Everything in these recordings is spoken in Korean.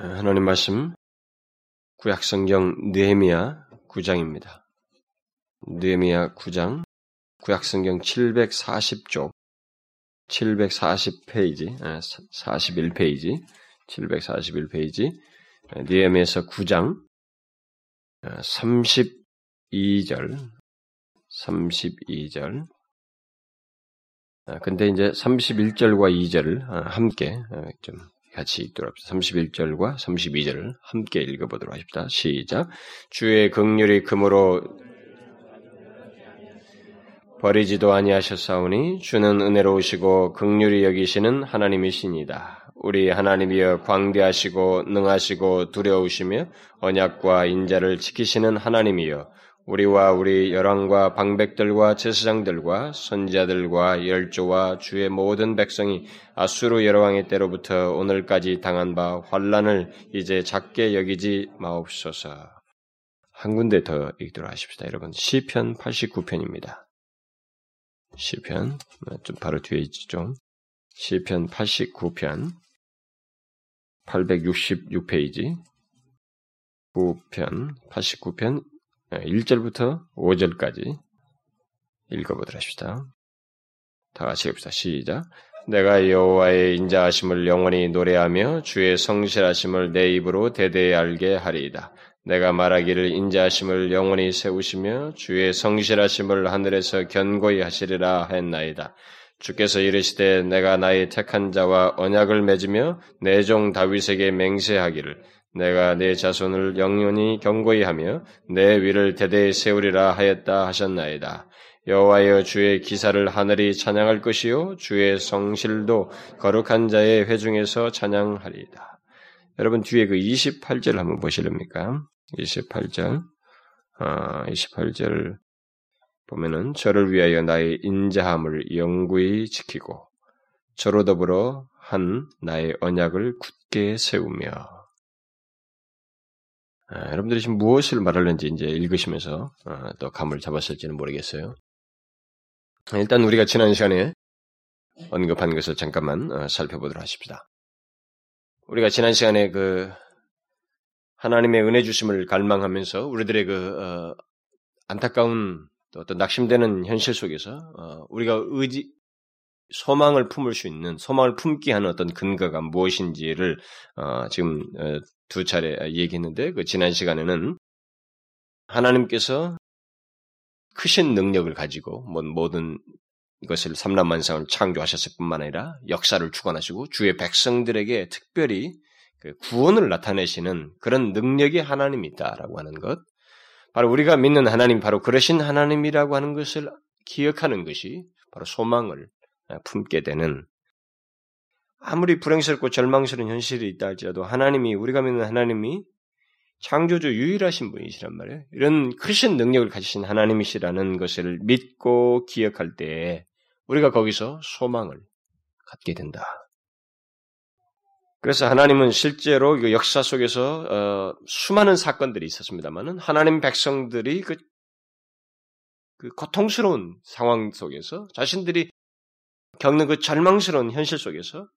하나님 말씀 구약성경 느헤미야 9장입니다. 느헤미야 9장 구약성경 740쪽 740페이지 41페이지 741페이지 느헤미야서 9장 32절 32절 근데 이제 31절과 2절을 함께 좀 같이 읽도록 합시다. 31절과 32절을 함께 읽어보도록 하십니다. 시작. 주의 극률이 금으로 버리지도 아니하셨사오니 주는 은혜로우시고 극률이 여기시는 하나님이시니다. 우리 하나님이여 광대하시고 능하시고 두려우시며 언약과 인자를 지키시는 하나님이여 우리와 우리 열왕과 방백들과 제사장들과 선지자들과 열조와 주의 모든 백성이 아수르 여러왕의 때로부터 오늘까지 당한 바 환란을 이제 작게 여기지 마옵소서. 한 군데 더 읽도록 하십시다. 여러분 시편 89편입니다. 시편 좀 바로 뒤에 있죠. 시편 89편 866페이지 9편 89편 1절부터 5절까지 읽어보도록 합시다. 다 같이 읽읍시다. 시작. 내가 여호와의 인자하심을 영원히 노래하며 주의 성실하심을 내 입으로 대대히 알게 하리이다. 내가 말하기를 인자하심을 영원히 세우시며 주의 성실하심을 하늘에서 견고히 하시리라 했나이다. 주께서 이르시되 내가 나의 택한 자와 언약을 맺으며 내 종 다윗에게 맹세하기를 내가 내 자손을 영원히 경고히 하며 내 위를 대대히 세우리라 하였다 하셨나이다. 여호와여 주의 기사를 하늘이 찬양할 것이요 주의 성실도 거룩한 자의 회중에서 찬양하리이다. 여러분 뒤에 그 28절 한번 보실렵니까? 28절. 아, 28절 보면은 저를 위하여 나의 인자함을 영구히 지키고 저로 더불어 한 나의 언약을 굳게 세우며 아, 여러분들이 지금 무엇을 말하는지 이제 읽으시면서 아, 또 감을 잡았을지는 모르겠어요. 일단 우리가 지난 시간에 언급한 것을 잠깐만 어, 살펴보도록 하십시다. 우리가 지난 시간에 그 하나님의 은혜 주심을 갈망하면서 우리들의 그 어, 안타까운 또 어떤 낙심되는 현실 속에서 어, 우리가 의지 소망을 품을 수 있는 소망을 품게 하는 어떤 근거가 무엇인지를 지금 두 차례 얘기했는데 그 지난 시간에는 하나님께서 크신 능력을 가지고 뭐 모든 것을 삼남만상을 창조하셨을 뿐만 아니라 역사를 주관하시고 주의 백성들에게 특별히 그 구원을 나타내시는 그런 능력이 하나님이 있다라고 하는 것. 바로 우리가 믿는 하나님, 바로 그러신 하나님이라고 하는 것을 기억하는 것이 바로 소망을 품게 되는 아무리 불행스럽고 절망스러운 현실이 있다 할지라도 하나님이 우리가 믿는 하나님이 창조주 유일하신 분이시란 말이에요. 이런 크신 능력을 가지신 하나님이시라는 것을 믿고 기억할 때 우리가 거기서 소망을 갖게 된다. 그래서 하나님은 실제로 역사 속에서 어, 수많은 사건들이 있었습니다만은 하나님 백성들이 그, 그 고통스러운 상황 속에서 자신들이 겪는 그 절망스러운 현실 속에서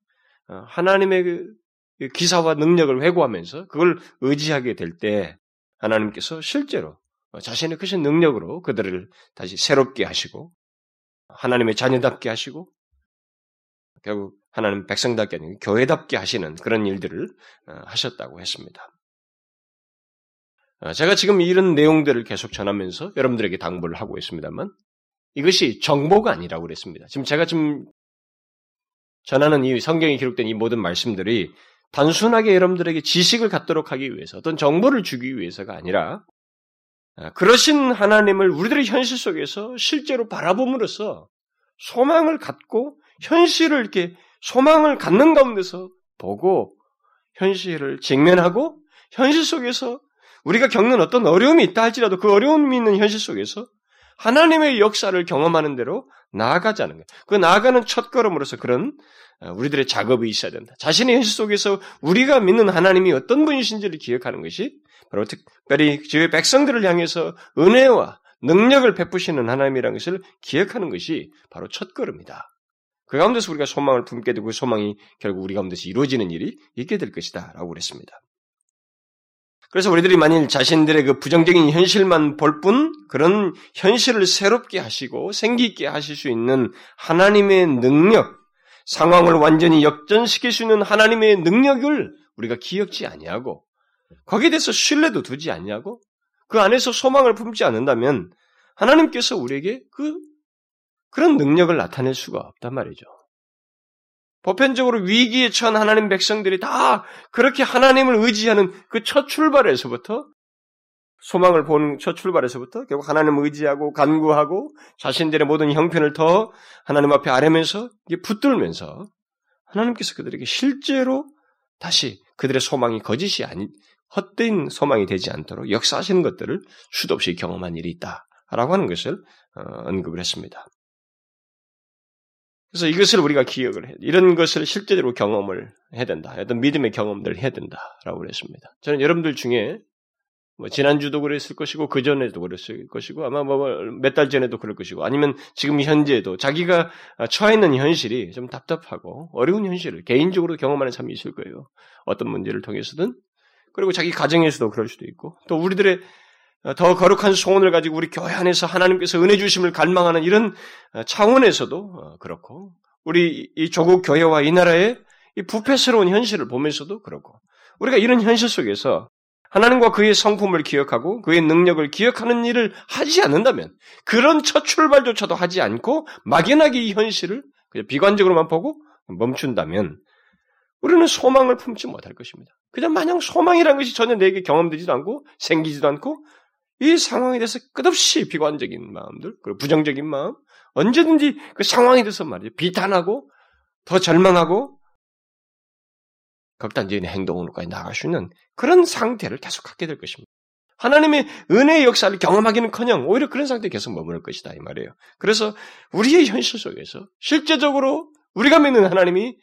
어, 하나님의 그 기사와 능력을 회고하면서 그걸 의지하게 될 때 하나님께서 실제로 자신의 크신 능력으로 그들을 다시 새롭게 하시고 하나님의 자녀답게 하시고 결국 하나님 백성답게 아니고 교회답게 하시는 그런 일들을 어, 하셨다고 했습니다. 어, 제가 지금 이런 내용들을 계속 전하면서 여러분들에게 당부를 하고 있습니다만 이것이 정보가 아니라고 그랬습니다. 지금 제가 지금 전하는 이 성경에 기록된 이 모든 말씀들이 단순하게 여러분들에게 지식을 갖도록 하기 위해서 어떤 정보를 주기 위해서가 아니라 아, 그러신 하나님을 우리들의 현실 속에서 실제로 바라봄으로써 소망을 갖고 현실을 이렇게 소망을 갖는 가운데서 보고 현실을 직면하고 현실 속에서 우리가 겪는 어떤 어려움이 있다 할지라도 그 어려움이 있는 현실 속에서 하나님의 역사를 경험하는 대로 나아가자는 거예요. 그 나아가는 첫 걸음으로서 그런 어, 우리들의 작업이 있어야 된다. 자신의 현실 속에서 우리가 믿는 하나님이 어떤 분이신지를 기억하는 것이 바로 특별히 주의 백성들을 향해서 은혜와 능력을 베푸시는 하나님이라는 것을 기억하는 것이 바로 첫 걸음이다. 그 가운데서 우리가 소망을 품게 되고 그 소망이 결국 우리 가운데서 이루어지는 일이 있게 될 것이다. 라고 그랬습니다. 그래서 우리들이 만일 자신들의 그 부정적인 현실만 볼 뿐 그런 현실을 새롭게 하시고 생기 있게 하실 수 있는 하나님의 능력, 상황을 완전히 역전시킬 수 있는 하나님의 능력을 우리가 기억지 아니하고 거기에 대해서 신뢰도 두지 않냐고 그 안에서 소망을 품지 않는다면 하나님께서 우리에게 그 그런 능력을 나타낼 수가 없단 말이죠. 보편적으로 위기에 처한 하나님 백성들이 다 그렇게 하나님을 의지하는 그 첫 출발에서부터 소망을 보는 첫 출발에서부터 결국 하나님을 의지하고 간구하고 자신들의 모든 형편을 더 하나님 앞에 아뢰면서 붙들면서 하나님께서 그들에게 실제로 다시 그들의 소망이 거짓이 아닌 헛된 소망이 되지 않도록 역사하시는 것들을 수도 없이 경험한 일이 있다라고 하는 것을 어, 언급을 했습니다. 그래서 이것을 우리가 기억을 해. 이런 것을 실제로 경험을 해야 된다. 어떤 믿음의 경험들을 해야 된다라고 그랬습니다. 저는 여러분들 중에 뭐 지난주도 그랬을 것이고 그 전에도 그랬을 것이고 아마 뭐 몇 달 전에도 그럴 것이고 아니면 지금 현재도 자기가 처해 있는 현실이 좀 답답하고 어려운 현실을 개인적으로 경험하는 사람이 있을 거예요. 어떤 문제를 통해서든 그리고 자기 가정에서도 그럴 수도 있고 또 우리들의 어, 더 거룩한 소원을 가지고 우리 교회 안에서 하나님께서 은혜 주심을 갈망하는 이런 어, 차원에서도 어, 그렇고 우리 이 조국 교회와 이 나라의 이 부패스러운 현실을 보면서도 그렇고 우리가 이런 현실 속에서 하나님과 그의 성품을 기억하고 그의 능력을 기억하는 일을 하지 않는다면 그런 첫 출발조차도 하지 않고 막연하게 이 현실을 그냥 비관적으로만 보고 멈춘다면 우리는 소망을 품지 못할 것입니다. 그냥 마냥 소망이라는 것이 전혀 내게 경험되지도 않고 생기지도 않고 이 상황에 대해서 끝없이 비관적인 마음들, 그리고 부정적인 마음, 언제든지 그 상황에 대해서 말이죠. 비탄하고, 더 절망하고, 극단적인 행동으로까지 나아갈 수 있는 그런 상태를 계속 갖게 될 것입니다. 하나님의 은혜의 역사를 경험하기는 커녕 오히려 그런 상태에 계속 머무를 것이다. 이 말이에요. 그래서 우리의 현실 속에서 실제적으로 우리가 믿는 하나님이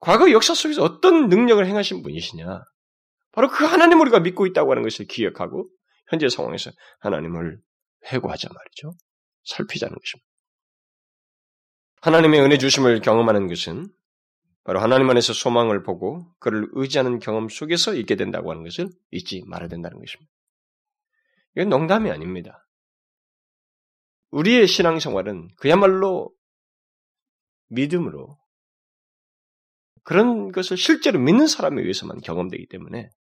과거 역사 속에서 어떤 능력을 행하신 분이시냐. 바로 그 하나님을 우리가 믿고 있다고 하는 것을 기억하고 현재 상황에서 하나님을 회고하자 말이죠. 살피자는 것입니다. 하나님의 은혜 주심을 경험하는 것은 바로 하나님 안에서 소망을 보고 그를 의지하는 경험 속에서 있게 된다고 하는 것을 잊지 말아야 된다는 것입니다. 이건 농담이 아닙니다. 우리의 신앙생활은 그야말로 믿음으로 그런 것을 실제로 믿는 사람에 의해서만 경험되기 때문에 어,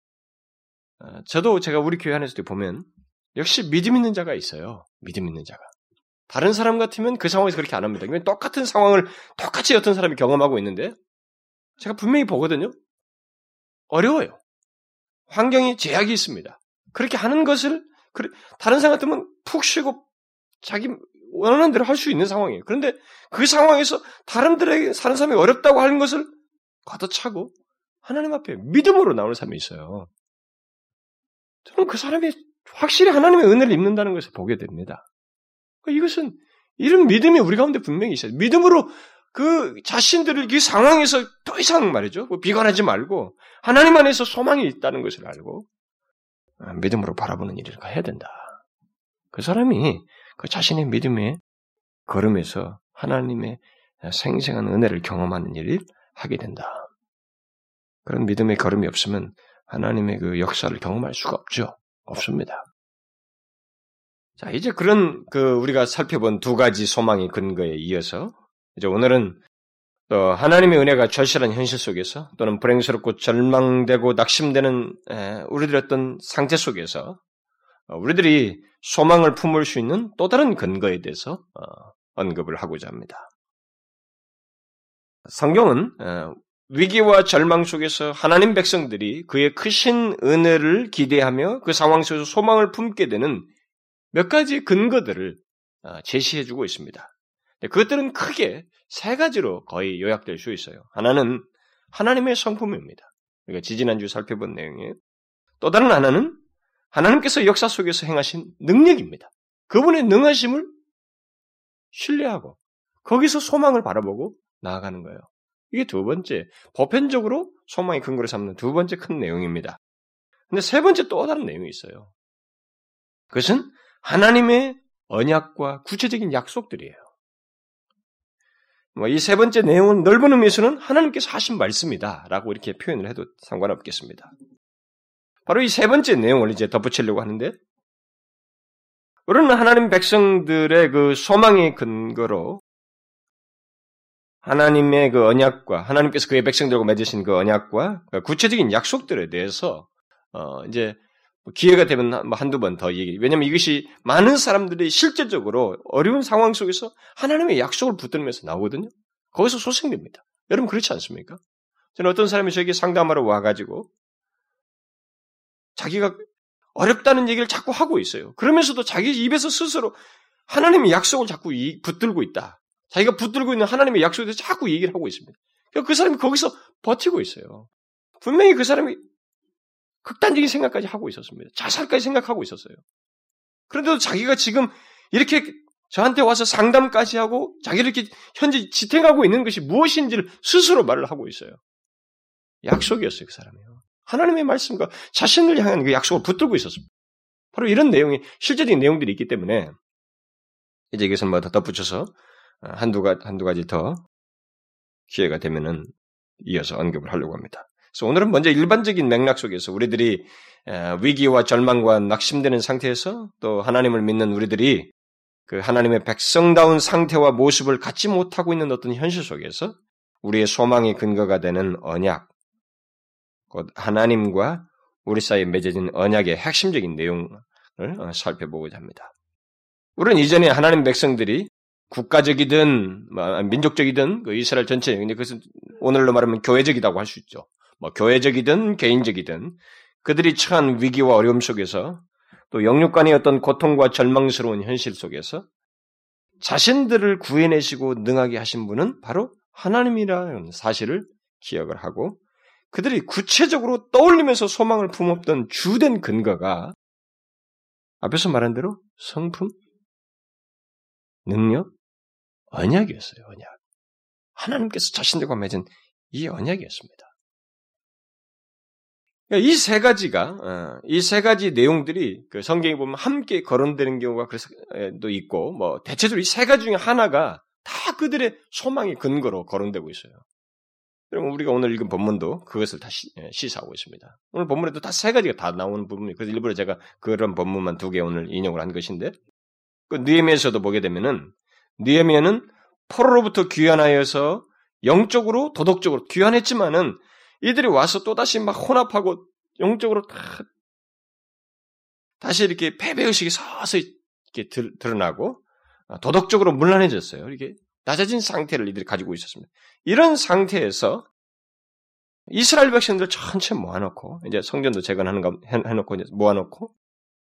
저도 제가 우리 교회 안에서도 보면 역시 믿음 있는 자가 있어요. 믿음 있는 자가. 다른 사람 같으면 그 상황에서 그렇게 안 합니다. 똑같은 상황을 똑같이 어떤 사람이 경험하고 있는데 제가 분명히 보거든요. 어려워요. 환경이 제약이 있습니다. 그렇게 하는 것을 다른 사람 같으면 푹 쉬고 자기 원하는 대로 할 수 있는 상황이에요. 그런데 그 상황에서 다른들에게 사는 사람이 어렵다고 하는 것을 걷어차고 하나님 앞에 믿음으로 나오는 사람이 있어요. 저는 그 사람이 확실히 하나님의 은혜를 입는다는 것을 보게 됩니다. 이것은 이런 믿음이 우리 가운데 분명히 있어요. 믿음으로 그 자신들을 그 상황에서 더 이상 말이죠. 뭐 비관하지 말고 하나님 안에서 소망이 있다는 것을 알고 아, 믿음으로 바라보는 일을 해야 된다. 그 사람이 그 자신의 믿음의 걸음에서 하나님의 생생한 은혜를 경험하는 일을 하게 된다. 그런 믿음의 걸음이 없으면 하나님의 그 역사를 경험할 수가 없죠. 없습니다. 자, 이제 그런 그 우리가 살펴본 두 가지 소망의 근거에 이어서 이제 오늘은 또 하나님의 은혜가 절실한 현실 속에서 또는 불행스럽고 절망되고 낙심되는 우리들의 어떤 상태 속에서 어, 우리들이 소망을 품을 수 있는 또 다른 근거에 대해서 어, 언급을 하고자 합니다. 성경은 위기와 절망 속에서 하나님 백성들이 그의 크신 은혜를 기대하며 그 상황 속에서 소망을 품게 되는 몇 가지 근거들을 어, 제시해주고 있습니다. 그것들은 크게 세 가지로 거의 요약될 수 있어요. 하나는 하나님의 성품입니다. 우리가 지지난주 살펴본 내용이에요. 또 다른 하나는 하나님께서 역사 속에서 행하신 능력입니다. 그분의 능하심을 신뢰하고 거기서 소망을 바라보고 나아가는 거예요. 이게 두 번째, 보편적으로 소망의 근거로 삼는 두 번째 큰 내용입니다. 근데 세 번째 또 다른 내용이 있어요. 그것은 하나님의 언약과 구체적인 약속들이에요. 뭐 이 세 번째 내용은 넓은 의미에서는 하나님께서 하신 말씀이다. 라고 이렇게 표현을 해도 상관없겠습니다. 바로 이 세 번째 내용을 이제 덧붙이려고 하는데, 우리는 하나님 백성들의 그 소망의 근거로 하나님의 그 언약과 하나님께서 그의 백성들과 맺으신 그 언약과 그 구체적인 약속들에 대해서 어 이제 기회가 되면 뭐 한두 번 더 얘기. 왜냐하면 이것이 많은 사람들이 실제적으로 어려운 상황 속에서 하나님의 약속을 붙들면서 나오거든요. 거기서 소생됩니다. 여러분 그렇지 않습니까? 저는 어떤 사람이 저에게 상담하러 와가지고 자기가 어렵다는 얘기를 자꾸 하고 있어요. 그러면서도 자기 입에서 스스로 하나님의 약속을 자꾸 붙들고 있다. 자기가 붙들고 있는 하나님의 약속에 대해서 자꾸 얘기를 하고 있습니다. 그 사람이 거기서 버티고 있어요. 분명히 그 사람이 극단적인 생각까지 하고 있었습니다. 자살까지 생각하고 있었어요. 그런데도 자기가 지금 이렇게 저한테 와서 상담까지 하고 자기를 이렇게 현재 지탱하고 있는 것이 무엇인지를 스스로 말을 하고 있어요. 약속이었어요, 그 사람이요. 하나님의 말씀과 자신을 향한 그 약속을 붙들고 있었습니다. 바로 이런 내용이 실제적인 내용들이 있기 때문에 이제 이것은 뭐더 덧붙여서 한두 가 한두 가지 더 기회가 되면은 이어서 언급을 하려고 합니다. 그래서 오늘은 먼저 일반적인 맥락 속에서 우리들이 위기와 절망과 낙심되는 상태에서 또 하나님을 믿는 우리들이 그 하나님의 백성다운 상태와 모습을 갖지 못하고 있는 어떤 현실 속에서 우리의 소망의 근거가 되는 언약, 곧 하나님과 우리 사이에 맺어진 언약의 핵심적인 내용을 어, 살펴보고자 합니다. 우리는 이전에 하나님 백성들이 국가적이든 뭐, 민족적이든 그 이스라엘 전체 근데 그것은 오늘로 말하면 교회적이라고 할 수 있죠. 뭐 교회적이든 개인적이든 그들이 처한 위기와 어려움 속에서 또 영육간의 어떤 고통과 절망스러운 현실 속에서 자신들을 구해내시고 능하게 하신 분은 바로 하나님이라는 사실을 기억을 하고 그들이 구체적으로 떠올리면서 소망을 품었던 주된 근거가 앞에서 말한 대로 성품, 능력, 언약이었어요. 언약. 하나님께서 자신들과 맺은 이 언약이었습니다. 그러니까 이세 가지가 어, 이세 가지 내용들이 그 성경에 보면 함께 거론되는 경우가 그래서 또 있고 뭐 대체적으로 이 세 가지 중에 하나가 다 그들의 소망의 근거로 거론되고 있어요. 그러면 우리가 오늘 읽은 본문도 그것을 다 시, 예, 시사하고 있습니다. 오늘 본문에도 다 세 가지가 다 나오는 부분이 그래서 일부러 제가 그런 본문만 두 개 오늘 인용을 한 것인데 그 느헤미야에서도 보게 되면은 느헤미야는 포로로부터 귀환하여서 영적으로 도덕적으로 귀환했지만은 이들이 와서 또다시 막 혼합하고 영적으로 다 다시 이렇게 패배 의식이 서서히 이렇게 드, 러나고 아, 도덕적으로 문란해졌어요. 이렇게 낮아진 상태를 이들이 가지고 있었습니다. 이런 상태에서 이스라엘 백성들 전체 모아놓고 이제 성전도 재건하는 거 해놓고 이제 모아놓고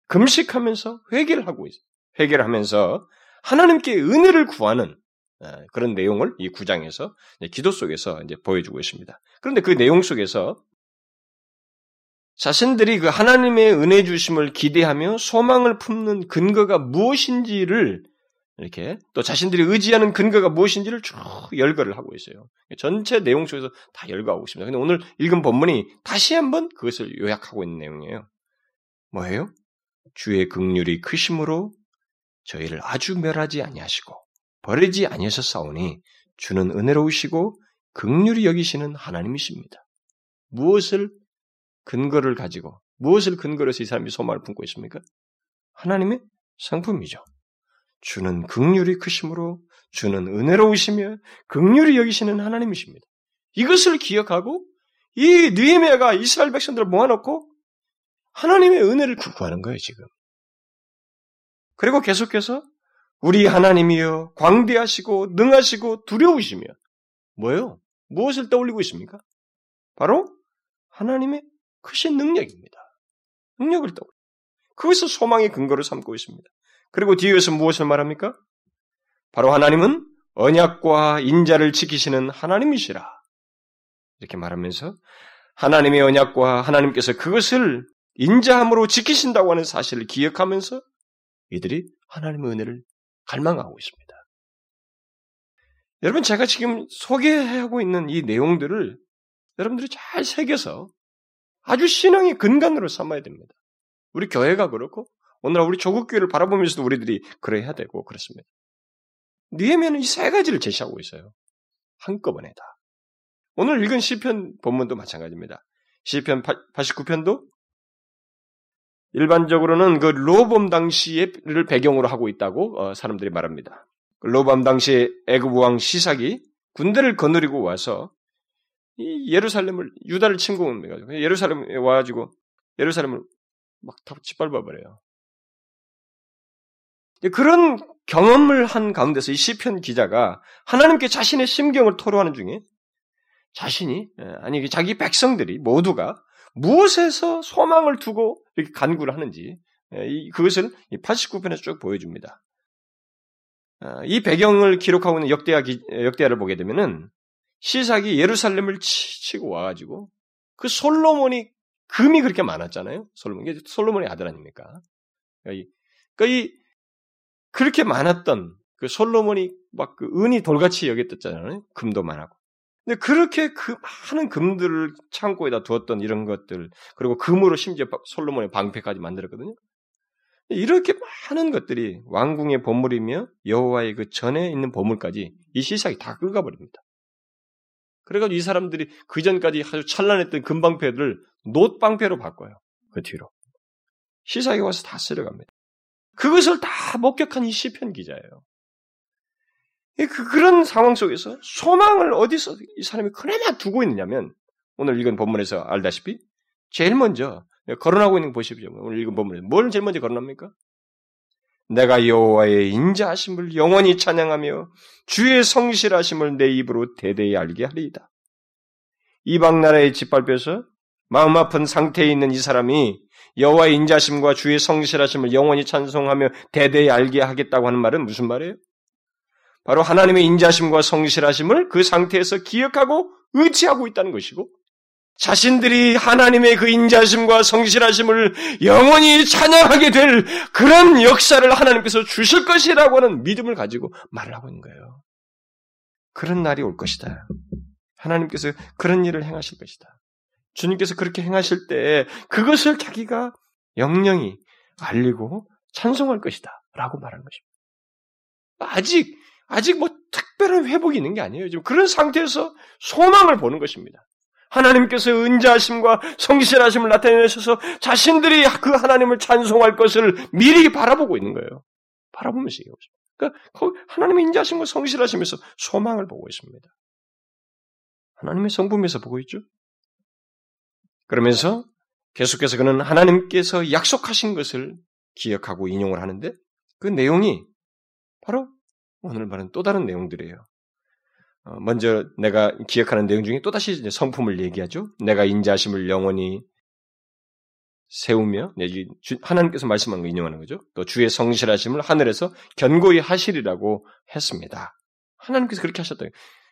금식하면서 회개를 하고 있어요. 회개를 하면서 하나님께 은혜를 구하는 예, 그런 내용을 이 구장에서 기도 속에서 이제 보여주고 있습니다. 그런데 그 내용 속에서 자신들이 그 하나님의 은혜 주심을 기대하며 소망을 품는 근거가 무엇인지를 이렇게 또 자신들이 의지하는 근거가 무엇인지를 쭉 열거를 하고 있어요. 전체 내용 속에서 다 열거하고 있습니다. 근데 오늘 읽은 본문이 다시 한번 그것을 요약하고 있는 내용이에요. 뭐예요? 주의 극률이 크심으로 저희를 아주 멸하지 아니하시고 버리지 아니하셨사오니 주는 은혜로우시고 극률이 여기시는 하나님이십니다. 무엇을 근거를 가지고 무엇을 근거로 해서 이 사람이 소망을 품고 있습니까? 하나님의 성품이죠. 주는 극률이 크심으로 주는 은혜로우시며 극률이 여기시는 하나님이십니다. 이것을 기억하고 이 느헤미야가 이스라엘 백성들을 모아놓고 하나님의 은혜를 구하는 거예요, 지금. 그리고 계속해서 우리 하나님이여 광대하시고 능하시고 두려우시며 뭐예요? 무엇을 떠올리고 있습니까? 바로 하나님의 크신 능력입니다. 능력을 떠올려. 그것을 소망의 근거로 삼고 있습니다. 그리고 뒤에서 무엇을 말합니까? 바로 하나님은 언약과 인자를 지키시는 하나님이시라. 이렇게 말하면서 하나님의 언약과 하나님께서 그것을 인자함으로 지키신다고 하는 사실을 기억하면서 이들이 하나님의 은혜를 갈망하고 있습니다. 여러분, 제가 지금 소개하고 있는 이 내용들을 여러분들이 잘 새겨서 아주 신앙의 근간으로 삼아야 됩니다. 우리 교회가 그렇고, 오늘날 우리 조국교회를 바라보면서도 우리들이 그래야 되고, 그렇습니다. 니에미는 이 세 가지를 제시하고 있어요. 한꺼번에 다. 오늘 읽은 시편 본문도 마찬가지입니다. 시편 89편도 일반적으로는 그 로범 당시를 배경으로 하고 있다고 어, 사람들이 말합니다. 그 로범 당시 애굽 왕 시삭이 군대를 거느리고 와서 이 예루살렘을 유다를 침공해가지고 예루살렘에 와가지고 예루살렘을 막 다 짓밟아 버려요. 그런 경험을 한 가운데서 이 시편 기자가 하나님께 자신의 심경을 토로하는 중에 자신이 예, 아니 자기 백성들이 모두가 무엇에서 소망을 두고 이렇게 간구를 하는지 예, 그것을 89편에서 쭉 보여줍니다. 아, 이 배경을 기록하고 있는 역대하 역대하를 보게 되면은 시삭이 예루살렘을 치고 와가지고 그 솔로몬이 금이 그렇게 많았잖아요. 솔로몬 이게 솔로몬의 아들 아닙니까? 그러니까 이 그렇게 많았던 그 솔로몬이 막 그 은이 돌같이 여겼었잖아요. 금도 많았고. 근데 그렇게 그 많은 금들을 창고에다 두었던 이런 것들, 그리고 금으로 심지어 솔로몬의 방패까지 만들었거든요. 이렇게 많은 것들이 왕궁의 보물이며 여호와의 그 전에 있는 보물까지 이 시삭이 다 긁어버립니다. 그래가지고 이 사람들이 그 전까지 아주 찬란했던 금방패들을 놋방패로 바꿔요. 그 뒤로. 시삭이 와서 다 쓸어갑니다. 그것을 다 목격한 이 시편 기자예요. 그, 그런 상황 속에서 소망을 어디서 이 사람이 그나마 두고 있느냐면 오늘 읽은 본문에서 알다시피 제일 먼저 거론하고 있는 거 보십시오. 오늘 읽은 본문에 뭘 제일 먼저 거론합니까? 내가 여호와의 인자하심을 영원히 찬양하며 주의 성실하심을 내 입으로 대대히 알게 하리이다. 이방 나라에 짓밟혀서 마음 아픈 상태에 있는 이 사람이 여호와의 인자심과 주의 성실하심을 영원히 찬송하며 대대히 알게 하겠다고 하는 말은 무슨 말이에요? 바로 하나님의 인자심과 성실하심을 그 상태에서 기억하고 의지하고 있다는 것이고 자신들이 하나님의 그 인자심과 성실하심을 영원히 찬양하게 될 그런 역사를 하나님께서 주실 것이라고 하는 믿음을 가지고 말을 하고 있는 거예요. 그런 날이 올 것이다. 하나님께서 그런 일을 행하실 것이다. 주님께서 그렇게 행하실 때 그것을 자기가 영영히 알리고 찬송할 것이다. 라고 말하는 것입니다. 아직, 아직 뭐 특별한 회복이 있는 게 아니에요. 지금 그런 상태에서 소망을 보는 것입니다. 하나님께서 은자하심과 성실하심을 나타내셔서 자신들이 그 하나님을 찬송할 것을 미리 바라보고 있는 거예요. 바라보면서 얘기하고 있습니다. 그러니까 하나님의 인자하심과 성실하심에서 소망을 보고 있습니다. 하나님의 성품에서 보고 있죠. 그러면서 계속해서 그는 하나님께서 약속하신 것을 기억하고 인용을 하는데 그 내용이 바로 오늘 말하는 또 다른 내용들이에요. 어, 먼저 내가 기억하는 내용 중에 또다시 성품을 얘기하죠. 내가 인자심을 영원히 세우며 하나님께서 말씀한 거 인용하는 거죠. 또 주의 성실하심을 하늘에서 견고히 하시리라고 했습니다. 하나님께서 그렇게 하셨다.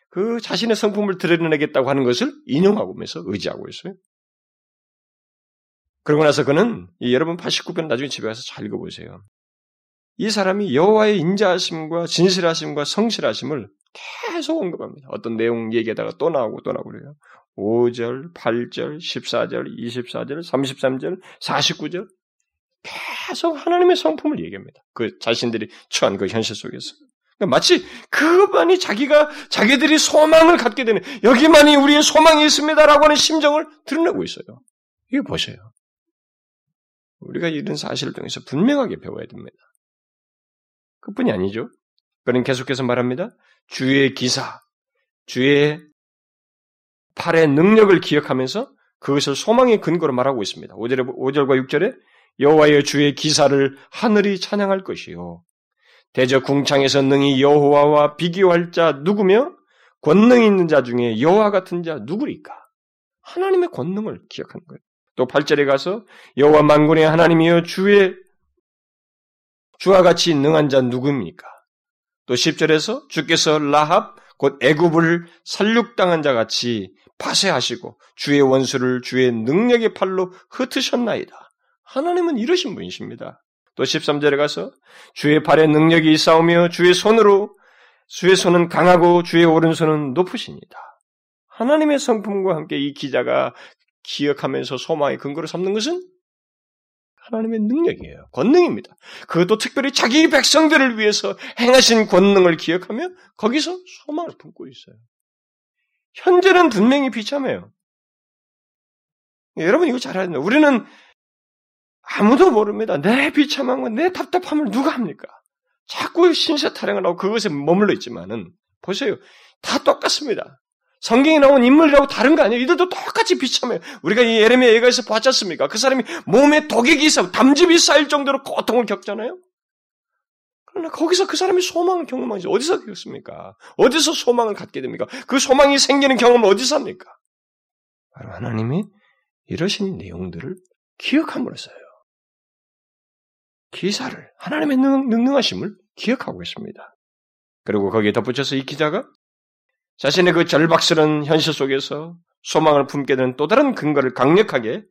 그 자신의 성품을 드러내겠다고 하는 것을 인용하고면서 의지하고 있어요. 그러고 나서 그는 여러분 89편 나중에 집에 가서 잘 읽어보세요. 이 사람이 여호와의 인자하심과 진실하심과 성실하심을 계속 언급합니다. 어떤 내용 얘기하다가 또 나오고 또 나오고 그래요. 5절, 8절, 14절, 24절, 33절, 49절 계속 하나님의 성품을 얘기합니다. 그 자신들이 처한 그 현실 속에서. 그러니까 마치 그것만이 자기가 자기들이 소망을 갖게 되는 여기만이 우리의 소망이 있습니다라고 하는 심정을 드러내고 있어요. 이거 보세요. 우리가 이런 사실을 통해서 분명하게 배워야 됩니다. 그뿐이 아니죠. 그는 계속해서 말합니다. 주의 기사, 주의 팔의 능력을 기억하면서 그것을 소망의 근거로 말하고 있습니다. 5절에, 5절과 6절에 여호와의 주의 기사를 하늘이 찬양할 것이요. 대저 궁창에서 능히 여호와와 비교할 자 누구며 권능 있는 자 중에 여호와 같은 자 누구리까? 하나님의 권능을 기억하는 거예요. 또 8절에 가서 여호와 만군의 하나님이여 주의 주와 같이 능한 자 누굽니까? 또 10절에서 주께서 라합 곧 애굽을 살육당한 자 같이 파쇄하시고 주의 원수를 주의 능력의 팔로 흩으셨나이다. 하나님은 이러신 분이십니다. 또 13절에 가서 주의 발에 능력이 있사오며 주의 손으로 주의 손은 강하고 주의 오른손은 높으십니다. 하나님의 성품과 함께 이 기자가 기억하면서 소망의 근거를 삼는 것은 하나님의 능력이에요. 권능입니다. 그것도 특별히 자기 백성들을 위해서 행하신 권능을 기억하며 거기서 소망을 품고 있어요. 현재는 분명히 비참해요. 여러분 이거 잘 알아야 됩니다. 우리는 아무도 모릅니다. 내 비참함과 내 답답함을 누가 합니까? 자꾸 신세 타령을 하고 그것에 머물러 있지만은 보세요. 다 똑같습니다. 성경에 나온 인물이라고 다른 거 아니에요. 이들도 똑같이 비참해요. 우리가 이 예레미야 예가에서 봤지 않습니까? 그 사람이 몸에 독액이 쌓고 담즙이 쌓일 정도로 고통을 겪잖아요. 그러나 거기서 그 사람이 소망을 경험하지 어디서 겪습니까? 어디서 소망을 갖게 됩니까? 그 소망이 생기는 경험을 어디서 합니까? 바로 하나님이 이러신 내용들을 기억함으로써요. 기사를 하나님의 능, 능하심을 기억하고 있습니다. 그리고 거기에 덧붙여서 이 기자가 자신의 그 절박스러운 현실 속에서 소망을 품게 되는 또 다른 근거를 강력하게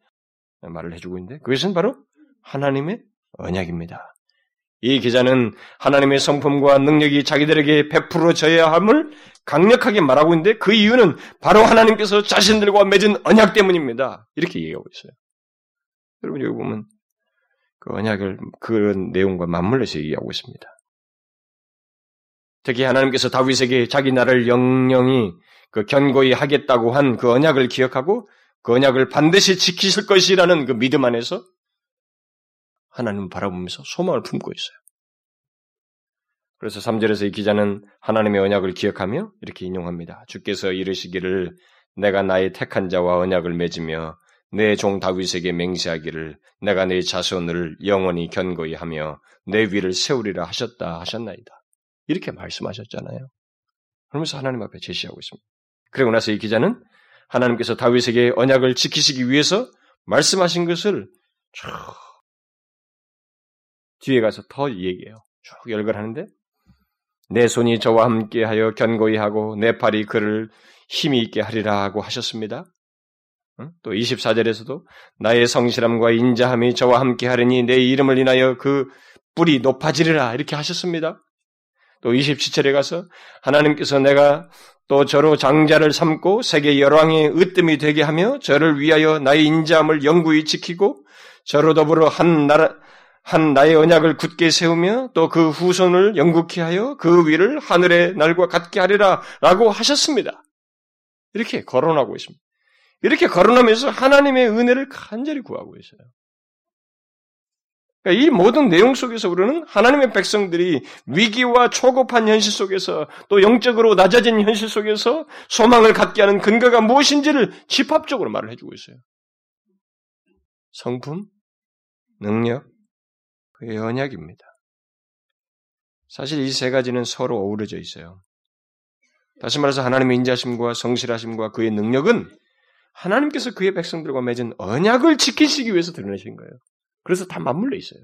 말을 해주고 있는데 그것은 바로 하나님의 언약입니다. 이 기자는 하나님의 성품과 능력이 자기들에게 베풀어져야 함을 강력하게 말하고 있는데 그 이유는 바로 하나님께서 자신들과 맺은 언약 때문입니다. 이렇게 얘기하고 있어요. 여러분 여기 보면 그 언약을 그런 내용과 맞물려서 얘기하고 있습니다. 특히 하나님께서 다윗에게 자기 나라를 영영이 그 견고히 하겠다고 한 그 언약을 기억하고 그 언약을 반드시 지키실 것이라는 그 믿음 안에서 하나님을 바라보면서 소망을 품고 있어요. 그래서 3절에서 이 기자는 하나님의 언약을 기억하며 이렇게 인용합니다. 주께서 이르시기를 내가 나의 택한 자와 언약을 맺으며 내 종 다윗에게 맹세하기를 내가 내 자손을 영원히 견고히 하며 내 위를 세우리라 하셨다 하셨나이다. 이렇게 말씀하셨잖아요. 그러면서 하나님 앞에 제시하고 있습니다. 그리고 나서 이 기자는 하나님께서 다윗에게 언약을 지키시기 위해서 말씀하신 것을 쭉 뒤에 가서 더 얘기해요. 쭉 열거하는데 내 손이 저와 함께하여 견고히 하고 내 팔이 그를 힘이 있게 하리라 고 하셨습니다. 또 24절에서도 나의 성실함과 인자함이 저와 함께 하리니 내 이름을 인하여 그 뿔이 높아지리라 이렇게 하셨습니다. 또 27절에 가서 하나님께서 내가 또 저로 장자를 삼고 세계 열왕의 으뜸이 되게 하며 저를 위하여 나의 인자함을 영구히 지키고 저로 더불어 한 나라 한 나의 언약을 굳게 세우며 또 그 후손을 영국케 하여 그 위를 하늘의 날과 같게 하리라 라고 하셨습니다. 이렇게 거론하고 있습니다. 이렇게 거론하면서 하나님의 은혜를 간절히 구하고 있어요. 그러니까 이 모든 내용 속에서 우리는 하나님의 백성들이 위기와 초급한 현실 속에서 또 영적으로 낮아진 현실 속에서 소망을 갖게 하는 근거가 무엇인지를 집합적으로 말을 해주고 있어요. 성품, 능력, 그의 언약입니다. 사실 이 세 가지는 서로 어우러져 있어요. 다시 말해서 하나님의 인자심과 성실하심과 그의 능력은 하나님께서 그의 백성들과 맺은 언약을 지키시기 위해서 드러내신 거예요. 그래서 다 맞물려 있어요.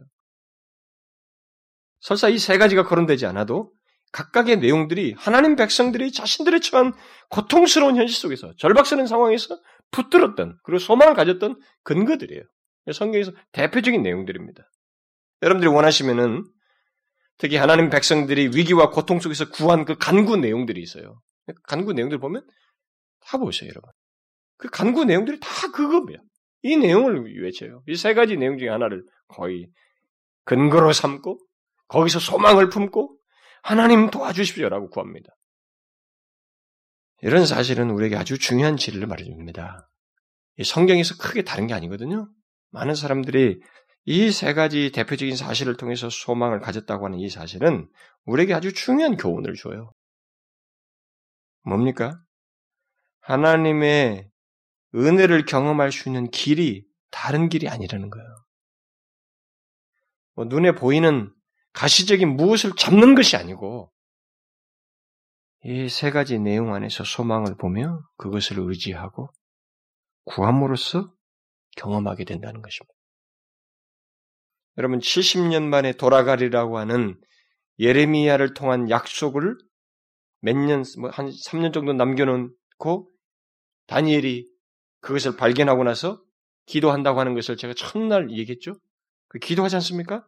설사 이 세 가지가 거론되지 않아도 각각의 내용들이 하나님 백성들이 자신들의 처한 고통스러운 현실 속에서 절박스러운 상황에서 붙들었던 그리고 소망을 가졌던 근거들이에요. 성경에서 대표적인 내용들입니다. 여러분들이 원하시면은 특히 하나님 백성들이 위기와 고통 속에서 구한 그 간구 내용들이 있어요. 간구 내용들 보면 다 보세요, 여러분. 그 간구 내용들이 다 그겁니다. 이 내용을 외쳐요. 이 세 가지 내용 중에 하나를 거의 근거로 삼고 거기서 소망을 품고 하나님 도와주십시오라고 구합니다. 이런 사실은 우리에게 아주 중요한 진리를 말해줍니다. 성경에서 크게 다른 게 아니거든요. 많은 사람들이 이 세 가지 대표적인 사실을 통해서 소망을 가졌다고 하는 이 사실은 우리에게 아주 중요한 교훈을 줘요. 뭡니까? 하나님의 은혜를 경험할 수 있는 길이 다른 길이 아니라는 거예요. 뭐 눈에 보이는 가시적인 무엇을 잡는 것이 아니고 이 세 가지 내용 안에서 소망을 보며 그것을 의지하고 구함으로써 경험하게 된다는 것입니다. 여러분 70년 만에 돌아가리라고 하는 예레미야를 통한 약속을 몇 년, 뭐 한 3년 정도 남겨놓고 다니엘이 그것을 발견하고 나서 기도한다고 하는 것을 제가 첫날 얘기했죠. 그 기도하지 않습니까?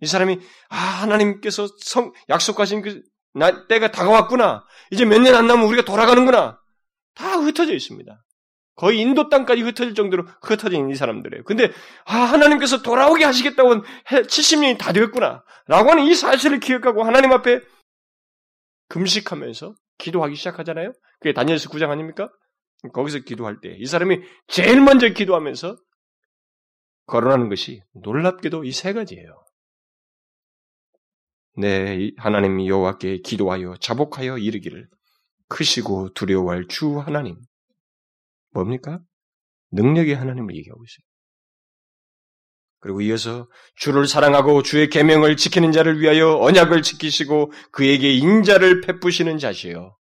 이 사람이 아 하나님께서 성, 약속하신 그 나, 때가 다가왔구나. 이제 몇 년 안 남으면 우리가 돌아가는구나. 다 흩어져 있습니다. 거의 인도 땅까지 흩어질 정도로 흩어진 이 사람들이에요. 근데 아 하나님께서 돌아오게 하시겠다고 70년이 다 되었구나. 라고 하는 이 사실을 기억하고 하나님 앞에 금식하면서 기도하기 시작하잖아요. 그게 다니엘서 9장 아닙니까? 거기서 기도할 때 이 사람이 제일 먼저 기도하면서 거론하는 것이 놀랍게도 이 세 가지예요. 네, 하나님 여호와께 기도하여 자복하여 이르기를 크시고 두려워할 주 하나님. 뭡니까? 능력의 하나님을 얘기하고 있어요. 그리고 이어서 주를 사랑하고 주의 계명을 지키는 자를 위하여 언약을 지키시고 그에게 인자를 베푸시는 자시요.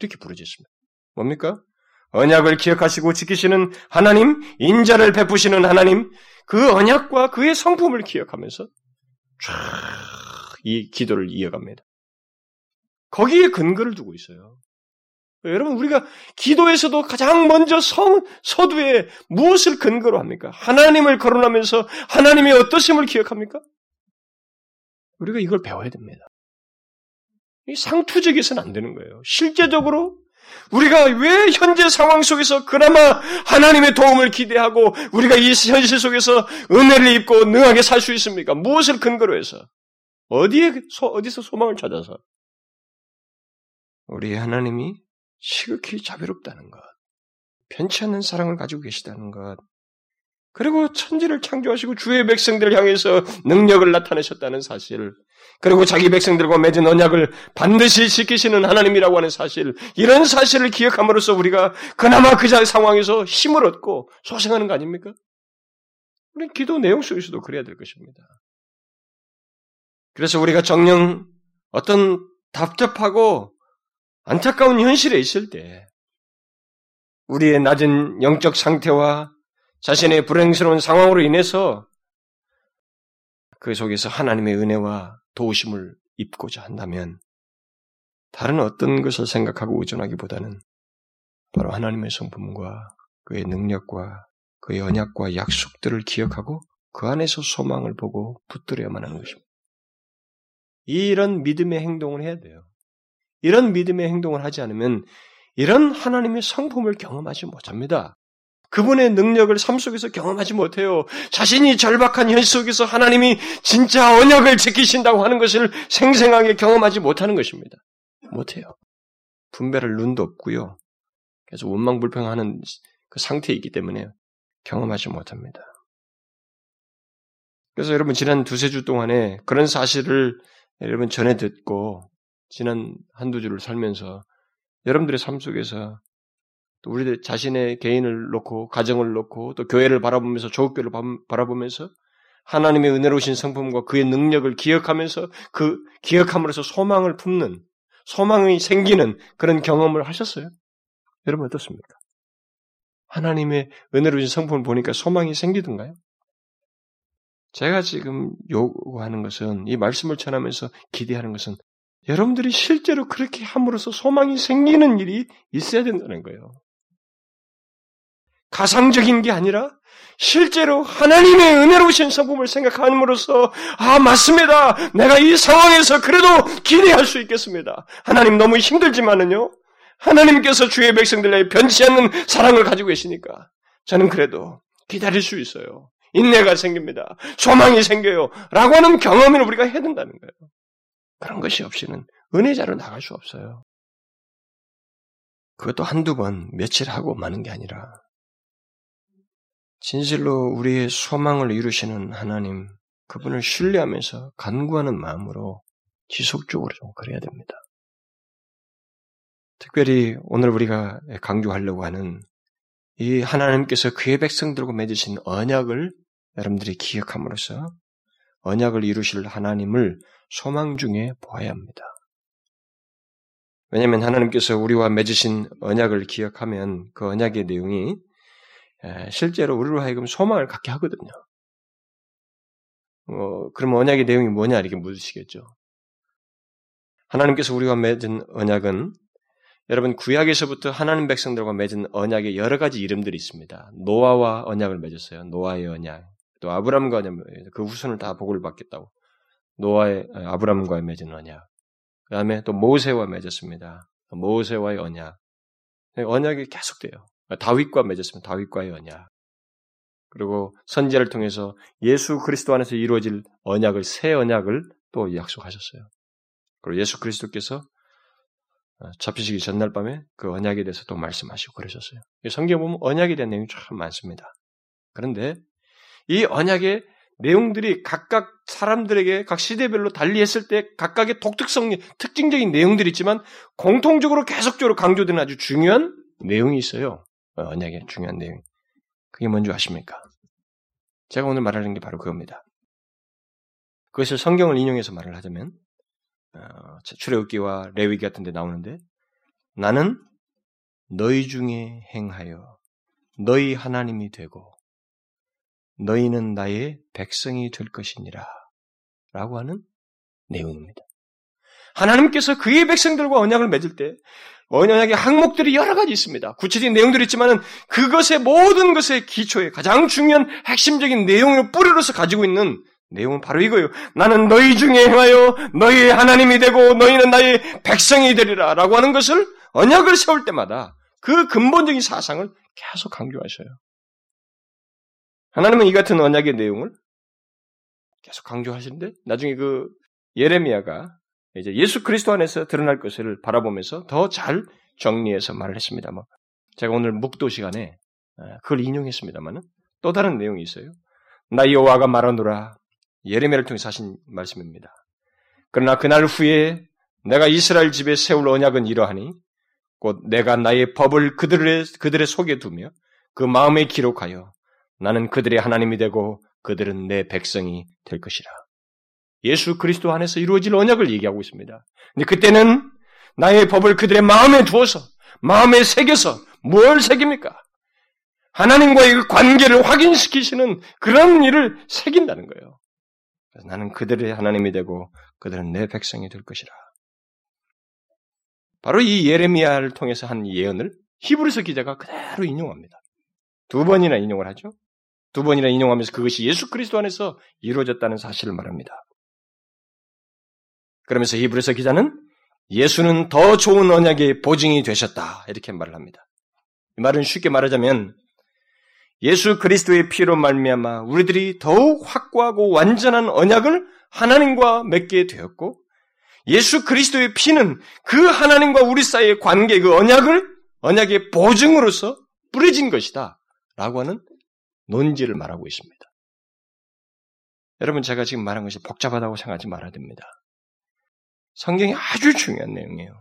이렇게 부르짖습니다. 뭡니까? 언약을 기억하시고 지키시는 하나님, 인자를 베푸시는 하나님, 그 언약과 그의 성품을 기억하면서 쫙이 기도를 이어갑니다. 거기에 근거를 두고 있어요. 여러분, 우리가 기도에서도 가장 먼저 성, 서두에 무엇을 근거로 합니까? 하나님을 거론하면서 하나님의 어떠심을 기억합니까? 우리가 이걸 배워야 됩니다. 상투적이서는 안 되는 거예요. 실제적으로 우리가 왜 현재 상황 속에서 그나마 하나님의 도움을 기대하고 우리가 이 현실 속에서 은혜를 입고 능하게 살 수 있습니까? 무엇을 근거로 해서? 어디에, 어디서 소망을 찾아서? 우리 하나님이 시극히 자비롭다는 것, 편치 않는 사랑을 가지고 계시다는 것, 그리고 천지를 창조하시고 주의 백성들을 향해서 능력을 나타내셨다는 사실, 그리고 자기 백성들과 맺은 언약을 반드시 지키시는 하나님이라고 하는 사실, 이런 사실을 기억함으로써 우리가 그나마 그 상황에서 힘을 얻고 소생하는 거 아닙니까? 우리 기도 내용 속에서도 그래야 될 것입니다. 그래서 우리가 정령 어떤 답답하고 안타까운 현실에 있을 때 우리의 낮은 영적 상태와 자신의 불행스러운 상황으로 인해서 그 속에서 하나님의 은혜와 도우심을 입고자 한다면 다른 어떤 것을 생각하고 의존하기보다는 바로 하나님의 성품과 그의 능력과 그의 언약과 약속들을 기억하고 그 안에서 소망을 보고 붙들어야만 하는 것입니다. 이런 믿음의 행동을 해야 돼요. 이런 믿음의 행동을 하지 않으면 이런 하나님의 성품을 경험하지 못합니다. 그분의 능력을 삶 속에서 경험하지 못해요. 자신이 절박한 현실 속에서 하나님이 진짜 언약을 지키신다고 하는 것을 생생하게 경험하지 못하는 것입니다. 못해요. 분별할 눈도 없고요. 그래서 원망불평하는 그 상태에 있기 때문에 경험하지 못합니다. 그래서 여러분 지난 두세 주 동안에 그런 사실을 여러분 전해 듣고 지난 한두 주를 살면서 여러분들의 삶 속에서 또 우리들 자신의 개인을 놓고 가정을 놓고 또 교회를 바라보면서 조국교를 바라보면서 하나님의 은혜로우신 성품과 그의 능력을 기억하면서 그 기억함으로써 소망을 품는 소망이 생기는 그런 경험을 하셨어요? 여러분 어떻습니까? 하나님의 은혜로우신 성품을 보니까 소망이 생기던가요? 제가 지금 요구하는 것은 이 말씀을 전하면서 기대하는 것은 여러분들이 실제로 그렇게 함으로써 소망이 생기는 일이 있어야 된다는 거예요. 가상적인 게 아니라 실제로 하나님의 은혜로우신 성품을 생각함으로써 아 맞습니다. 내가 이 상황에서 그래도 기대할 수 있겠습니다. 하나님 너무 힘들지만은요. 하나님께서 주의 백성들에게 변치 않는 사랑을 가지고 계시니까 저는 그래도 기다릴 수 있어요. 인내가 생깁니다. 소망이 생겨요. 라고 하는 경험을 우리가 해야 된다는 거예요. 그런 것이 없이는 은혜자로 나갈 수 없어요. 그것도 한두 번, 며칠 하고 마는 게 아니라, 진실로 우리의 소망을 이루시는 하나님, 그분을 신뢰하면서 간구하는 마음으로 지속적으로 좀 그래야 됩니다. 특별히 오늘 우리가 강조하려고 하는 이 하나님께서 그의 백성들과 맺으신 언약을 여러분들이 기억함으로써 언약을 이루실 하나님을 소망 중에 보아야 합니다. 왜냐하면 하나님께서 우리와 맺으신 언약을 기억하면 그 언약의 내용이 실제로 우리로 하여금 소망을 갖게 하거든요. 어, 그럼 언약의 내용이 뭐냐 이렇게 묻으시겠죠. 하나님께서 우리와 맺은 언약은 여러분 구약에서부터 하나님 백성들과 맺은 언약의 여러 가지 이름들이 있습니다. 노아와 언약을 맺었어요. 노아의 언약. 또 아브람과 그 후손을 다 복을 받겠다고. 노아의 아브람과의 맺은 언약. 그 다음에 또 모세와 맺었습니다. 모세와의 언약. 언약이 계속돼요. 다윗과 맺었습니다. 다윗과의 언약. 그리고 선지자를 통해서 예수 그리스도 안에서 이루어질 언약을 새 언약을 또 약속하셨어요. 그리고 예수 그리스도께서 어, 잡히시기 전날 밤에 그 언약에 대해서 또 말씀하시고 그러셨어요. 성경 보면 언약에 대한 내용이 참 많습니다. 그런데 이 언약의 내용들이 각각 사람들에게 각 시대별로 달리 했을 때 각각의 독특성, 특징적인 내용들이 있지만 공통적으로 계속적으로 강조되는 아주 중요한 내용이 있어요. 언약의 중요한 내용. 그게 뭔지 아십니까? 제가 오늘 말하는 게 바로 그겁니다. 그것을 성경을 인용해서 말을 하자면 어, 출애굽기와 레위기 같은 데 나오는데 나는 너희 중에 행하여 너희 하나님이 되고 너희는 나의 백성이 될 것이니라. 라고 하는 내용입니다. 하나님께서 그의 백성들과 언약을 맺을 때 언약의 항목들이 여러 가지 있습니다. 구체적인 내용들이 있지만 그것의 모든 것의 기초에 가장 중요한 핵심적인 내용을 뿌리로서 가지고 있는 내용은 바로 이거예요. 나는 너희 중에 행하여 너희의 하나님이 되고 너희는 나의 백성이 되리라 라고 하는 것을 언약을 세울 때마다 그 근본적인 사상을 계속 강조하셔요. 하나님은 이 같은 언약의 내용을 계속 강조하시는데 나중에 그 예레미야가 이제 예수 그리스도 안에서 드러날 것을 바라보면서 더 잘 정리해서 말을 했습니다. 뭐 제가 오늘 묵도 시간에 아, 그걸 인용했습니다만은 또 다른 내용이 있어요. 나 여호와가 말하노라 예레미야를 통해서 하신 말씀입니다. 그러나 그날 후에 내가 이스라엘 집에 세울 언약은 이러하니 곧 내가 나의 법을 그들의 그들의 속에 두며 그 마음에 기록하여 나는 그들의 하나님이 되고 그들은 내 백성이 될 것이라. 예수 그리스도 안에서 이루어질 언약을 얘기하고 있습니다. 근데 그때는 나의 법을 그들의 마음에 두어서 마음에 새겨서 뭘 새깁니까? 하나님과의 그 관계를 확인시키시는 그런 일을 새긴다는 거예요. 그래서 나는 그들의 하나님이 되고 그들은 내 백성이 될 것이라. 바로 이 예레미야를 통해서 한 예언을 히브리서 기자가 그대로 인용합니다. 두 번이나 인용을 하죠. 두 번이나 인용하면서 그것이 예수 그리스도 안에서 이루어졌다는 사실을 말합니다. 그러면서 히브리서 기자는 예수는 더 좋은 언약의 보증이 되셨다 이렇게 말을 합니다. 이 말은 쉽게 말하자면 예수 그리스도의 피로 말미암아 우리들이 더욱 확고하고 완전한 언약을 하나님과 맺게 되었고 예수 그리스도의 피는 그 하나님과 우리 사이의 관계 그 언약을 언약의 보증으로서 뿌려진 것이다. 라고 하는 논지를 말하고 있습니다. 여러분 제가 지금 말한 것이 복잡하다고 생각하지 말아야 됩니다. 성경이 아주 중요한 내용이에요.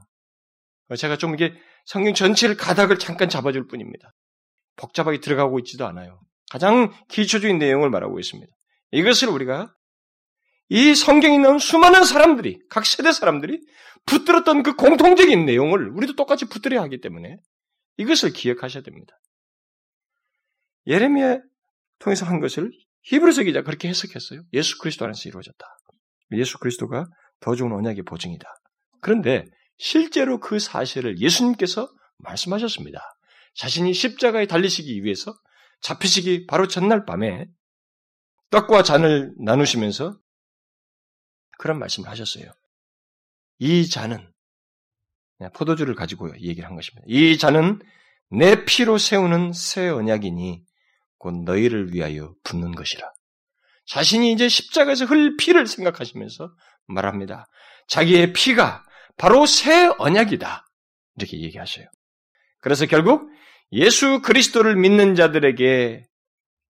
제가 좀 이게 성경 전체를 가닥을 잠깐 잡아줄 뿐입니다. 복잡하게 들어가고 있지도 않아요. 가장 기초적인 내용을 말하고 있습니다. 이것을 우리가 이 성경에 나온 수많은 사람들이, 각 세대 사람들이 붙들었던 그 공통적인 내용을 우리도 똑같이 붙들어야 하기 때문에 이것을 기억하셔야 됩니다. 예레미야 통해서 한 것을 히브리서 기자 그렇게 해석했어요. 예수 그리스도 안에서 이루어졌다. 예수 그리스도가 더 좋은 언약의 보증이다. 그런데 실제로 그 사실을 예수님께서 말씀하셨습니다. 자신이 십자가에 달리시기 위해서 잡히시기 바로 전날 밤에 떡과 잔을 나누시면서 그런 말씀을 하셨어요. 이 잔은 포도주를 가지고 얘기를 한 것입니다. 이 잔은 내 피로 세우는 새 언약이니 곧 너희를 위하여 붓는 것이라. 자신이 이제 십자가에서 흘 피를 생각하시면서 말합니다. 자기의 피가 바로 새 언약이다. 이렇게 얘기하셔요. 그래서 결국 예수 그리스도를 믿는 자들에게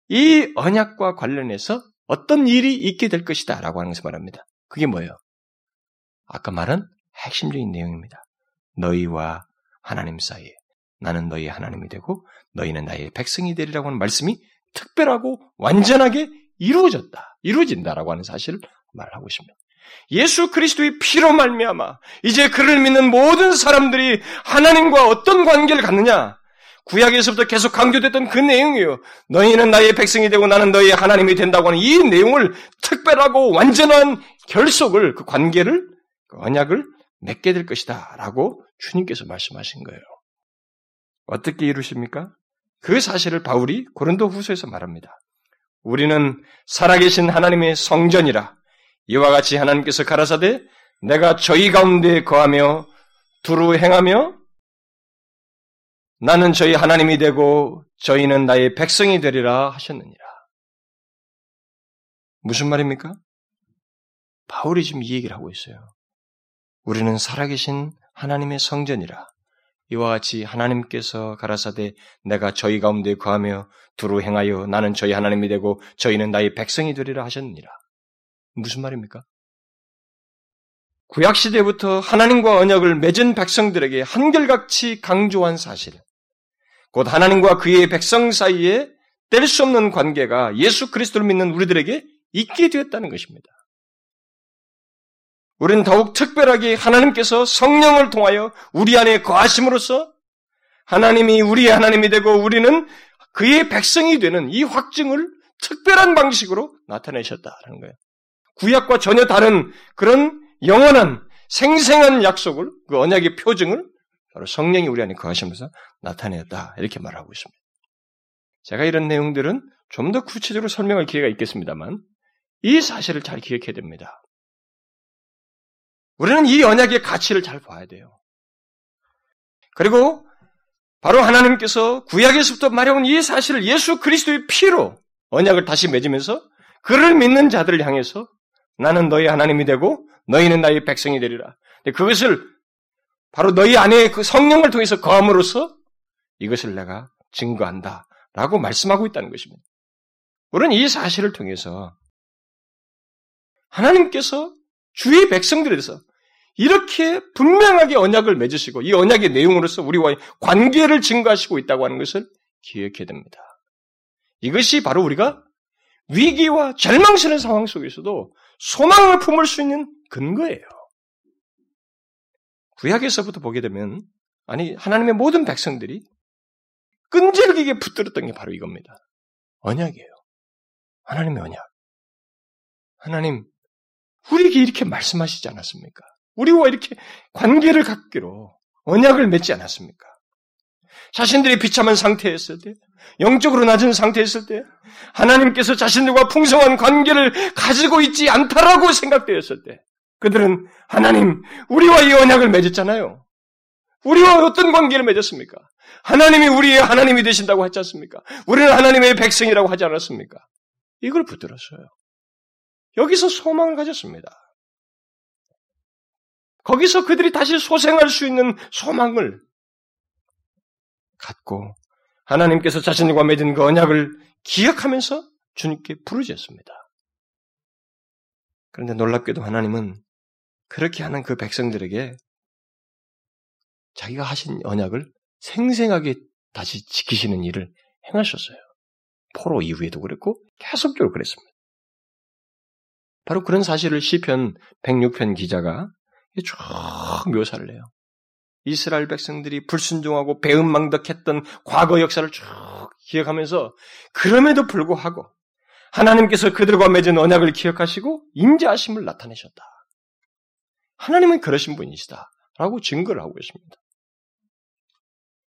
이 언약과 관련해서 어떤 일이 있게 될 것이다 라고 하는 것을 말합니다. 그게 뭐예요? 아까 말한 핵심적인 내용입니다. 너희와 하나님 사이에 나는 너희의 하나님이 되고 너희는 나의 백성이 되리라고 하는 말씀이 특별하고 완전하게 이루어졌다. 이루어진다라고 하는 사실을 말하고 있습니다. 예수 그리스도의 피로 말미암아 이제 그를 믿는 모든 사람들이 하나님과 어떤 관계를 갖느냐? 구약에서부터 계속 강조됐던 그 내용이에요. 너희는 나의 백성이 되고 나는 너희의 하나님이 된다고 하는 이 내용을 특별하고 완전한 결속을 그 관계를 그 언약을 맺게 될 것이다라고 주님께서 말씀하신 거예요. 어떻게 이루십니까? 그 사실을 바울이 고린도 후서에서 말합니다. 우리는 살아계신 하나님의 성전이라 이와 같이 하나님께서 가라사대 내가 저희 가운데 거하며 두루 행하며 나는 저희 하나님이 되고 저희는 나의 백성이 되리라 하셨느니라. 무슨 말입니까? 바울이 지금 이 얘기를 하고 있어요. 우리는 살아계신 하나님의 성전이라 이와 같이 하나님께서 가라사대 내가 저희 가운데 거하며 두루 행하여 나는 저희 하나님이 되고 저희는 나의 백성이 되리라 하셨느니라. 무슨 말입니까? 구약 시대부터 하나님과 언약을 맺은 백성들에게 한결같이 강조한 사실. 곧 하나님과 그의 백성 사이에 뗄 수 없는 관계가 예수 그리스도를 믿는 우리들에게 있게 되었다는 것입니다. 우리는 더욱 특별하게 하나님께서 성령을 통하여 우리 안에 거하심으로써 하나님이 우리의 하나님이 되고 우리는 그의 백성이 되는 이 확증을 특별한 방식으로 나타내셨다는 거예요. 구약과 전혀 다른 그런 영원한 생생한 약속을 그 언약의 표징을 바로 성령이 우리 안에 거하시면서 나타내었다 이렇게 말하고 있습니다. 제가 이런 내용들은 좀 더 구체적으로 설명할 기회가 있겠습니다만 이 사실을 잘 기억해야 됩니다. 우리는 이 언약의 가치를 잘 봐야 돼요. 그리고 바로 하나님께서 구약에서부터 말해온 이 사실을 예수 그리스도의 피로 언약을 다시 맺으면서 그를 믿는 자들을 향해서 나는 너희 하나님이 되고 너희는 나의 백성이 되리라. 그것을 바로 너희 안에 그 성령을 통해서 거함으로써 이것을 내가 증거한다. 라고 말씀하고 있다는 것입니다. 우리는 이 사실을 통해서 하나님께서 주의 백성들에 대해서 이렇게 분명하게 언약을 맺으시고 이 언약의 내용으로서 우리와의 관계를 증거하시고 있다고 하는 것을 기억해야 됩니다. 이것이 바로 우리가 위기와 절망스러운 상황 속에서도 소망을 품을 수 있는 근거예요. 구약에서부터 보게 되면 아니 하나님의 모든 백성들이 끈질기게 붙들었던 게 바로 이겁니다. 언약이에요. 하나님의 언약. 하나님 우리에게 이렇게 말씀하시지 않았습니까? 우리와 이렇게 관계를 갖기로 언약을 맺지 않았습니까? 자신들이 비참한 상태였을 때, 영적으로 낮은 상태였을 때, 하나님께서 자신들과 풍성한 관계를 가지고 있지 않다라고 생각되었을 때, 그들은 하나님, 우리와 이 언약을 맺었잖아요. 우리와 어떤 관계를 맺었습니까? 하나님이 우리의 하나님이 되신다고 하지 않습니까? 우리는 하나님의 백성이라고 하지 않았습니까? 이걸 붙들었어요. 여기서 소망을 가졌습니다. 거기서 그들이 다시 소생할 수 있는 소망을 갖고 하나님께서 자신과 맺은 그 언약을 기억하면서 주님께 부르짖습니다. 그런데 놀랍게도 하나님은 그렇게 하는 그 백성들에게 자기가 하신 언약을 생생하게 다시 지키시는 일을 행하셨어요. 포로 이후에도 그랬고 계속적으로 그랬습니다. 바로 그런 사실을 시편 106편 기자가 쭉 묘사를 해요. 이스라엘 백성들이 불순종하고 배은망덕했던 과거 역사를 쭉 기억하면서 그럼에도 불구하고 하나님께서 그들과 맺은 언약을 기억하시고 임재하심을 나타내셨다. 하나님은 그러신 분이시다. 라고 증거를 하고 있습니다.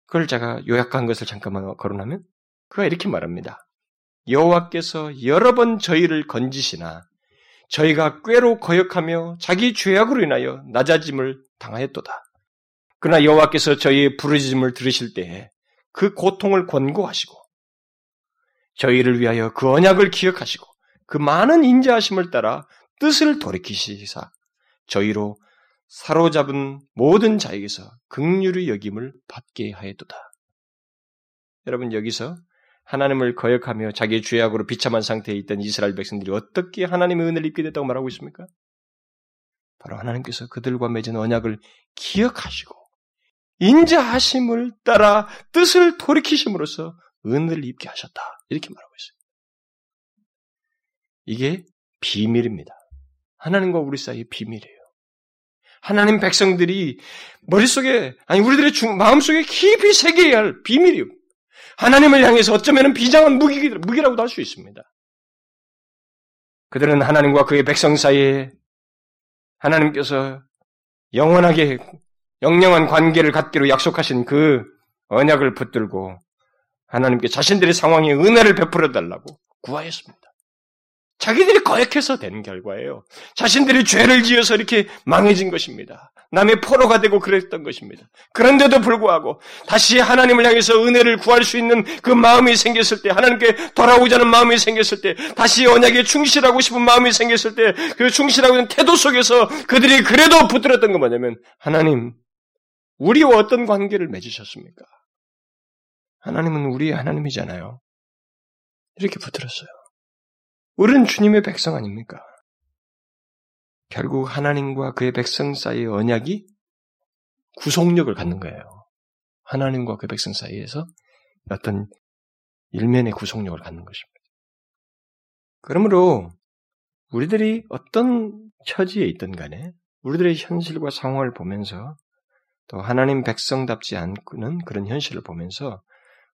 그걸 제가 요약한 것을 잠깐만 거론하면 그가 이렇게 말합니다. 여호와께서 여러 번 저희를 건지시나 저희가 꾀로 거역하며 자기 죄악으로 인하여 낮아짐을 당하였도다. 그러나 여호와께서 저희의 부르짖음을 들으실 때에 그 고통을 권고하시고 저희를 위하여 그 언약을 기억하시고 그 많은 인자하심을 따라 뜻을 돌이키시사 저희로 사로잡은 모든 자에게서 극률의 여김을 받게 하였도다. 여러분 여기서 하나님을 거역하며 자기의 죄악으로 비참한 상태에 있던 이스라엘 백성들이 어떻게 하나님의 은혜를 입게 됐다고 말하고 있습니까? 바로 하나님께서 그들과 맺은 언약을 기억하시고 인자하심을 따라 뜻을 돌이키심으로써 은혜를 입게 하셨다. 이렇게 말하고 있어요. 이게 비밀입니다. 하나님과 우리 사이의 비밀이에요. 하나님 백성들이 머릿속에, 아니, 우리들의 마음속에 깊이 새겨야 할 비밀이에요. 하나님을 향해서 어쩌면 비장한 무기, 무기라고도 할 수 있습니다. 그들은 하나님과 그의 백성 사이에 하나님께서 영원하게 영영한 관계를 갖기로 약속하신 그 언약을 붙들고 하나님께 자신들의 상황에 은혜를 베풀어 달라고 구하였습니다. 자기들이 거역해서 된 결과예요. 자신들이 죄를 지어서 이렇게 망해진 것입니다. 남의 포로가 되고 그랬던 것입니다. 그런데도 불구하고 다시 하나님을 향해서 은혜를 구할 수 있는 그 마음이 생겼을 때, 하나님께 돌아오자는 마음이 생겼을 때, 다시 언약에 충실하고 싶은 마음이 생겼을 때, 그 충실하고 있는 태도 속에서 그들이 그래도 붙들었던 건 뭐냐면, 하나님, 우리와 어떤 관계를 맺으셨습니까? 하나님은 우리의 하나님이잖아요. 이렇게 붙들었어요. 우리는 주님의 백성 아닙니까? 결국 하나님과 그의 백성 사이의 언약이 구속력을 갖는 거예요. 하나님과 그 백성 사이에서 어떤 일면의 구속력을 갖는 것입니다. 그러므로 우리들이 어떤 처지에 있든 간에 우리들의 현실과 상황을 보면서 또 하나님 백성답지 않고는 그런 현실을 보면서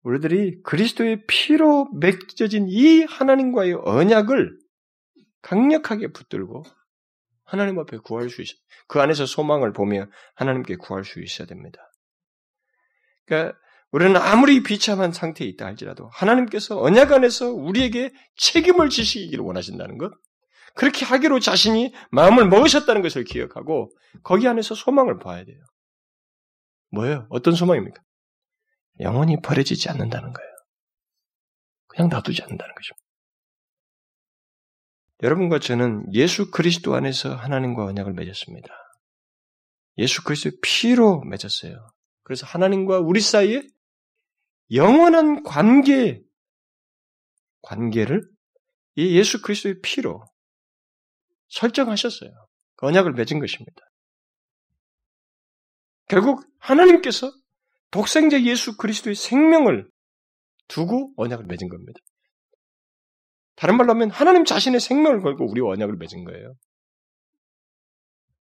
우리들이 그리스도의 피로 맺어진 이 하나님과의 언약을 강력하게 붙들고 하나님 앞에 구할 수 있어. 그 안에서 소망을 보며 하나님께 구할 수 있어야 됩니다. 그러니까 우리는 아무리 비참한 상태에 있다 할지라도 하나님께서 언약 안에서 우리에게 책임을 지시기를 원하신다는 것, 그렇게 하기로 자신이 마음을 먹으셨다는 것을 기억하고 거기 안에서 소망을 봐야 돼요. 뭐예요? 어떤 소망입니까? 영원히 버려지지 않는다는 거예요. 그냥 놔두지 않는다는 거죠. 여러분과 저는 예수 그리스도 안에서 하나님과 언약을 맺었습니다. 예수 그리스도의 피로 맺었어요. 그래서 하나님과 우리 사이에 영원한 관계, 관계를 이 예수 그리스도의 피로 설정하셨어요. 그 언약을 맺은 것입니다. 결국 하나님께서 독생자 예수 그리스도의 생명을 두고 언약을 맺은 겁니다. 다른 말로 하면 하나님 자신의 생명을 걸고 우리 언약을 맺은 거예요.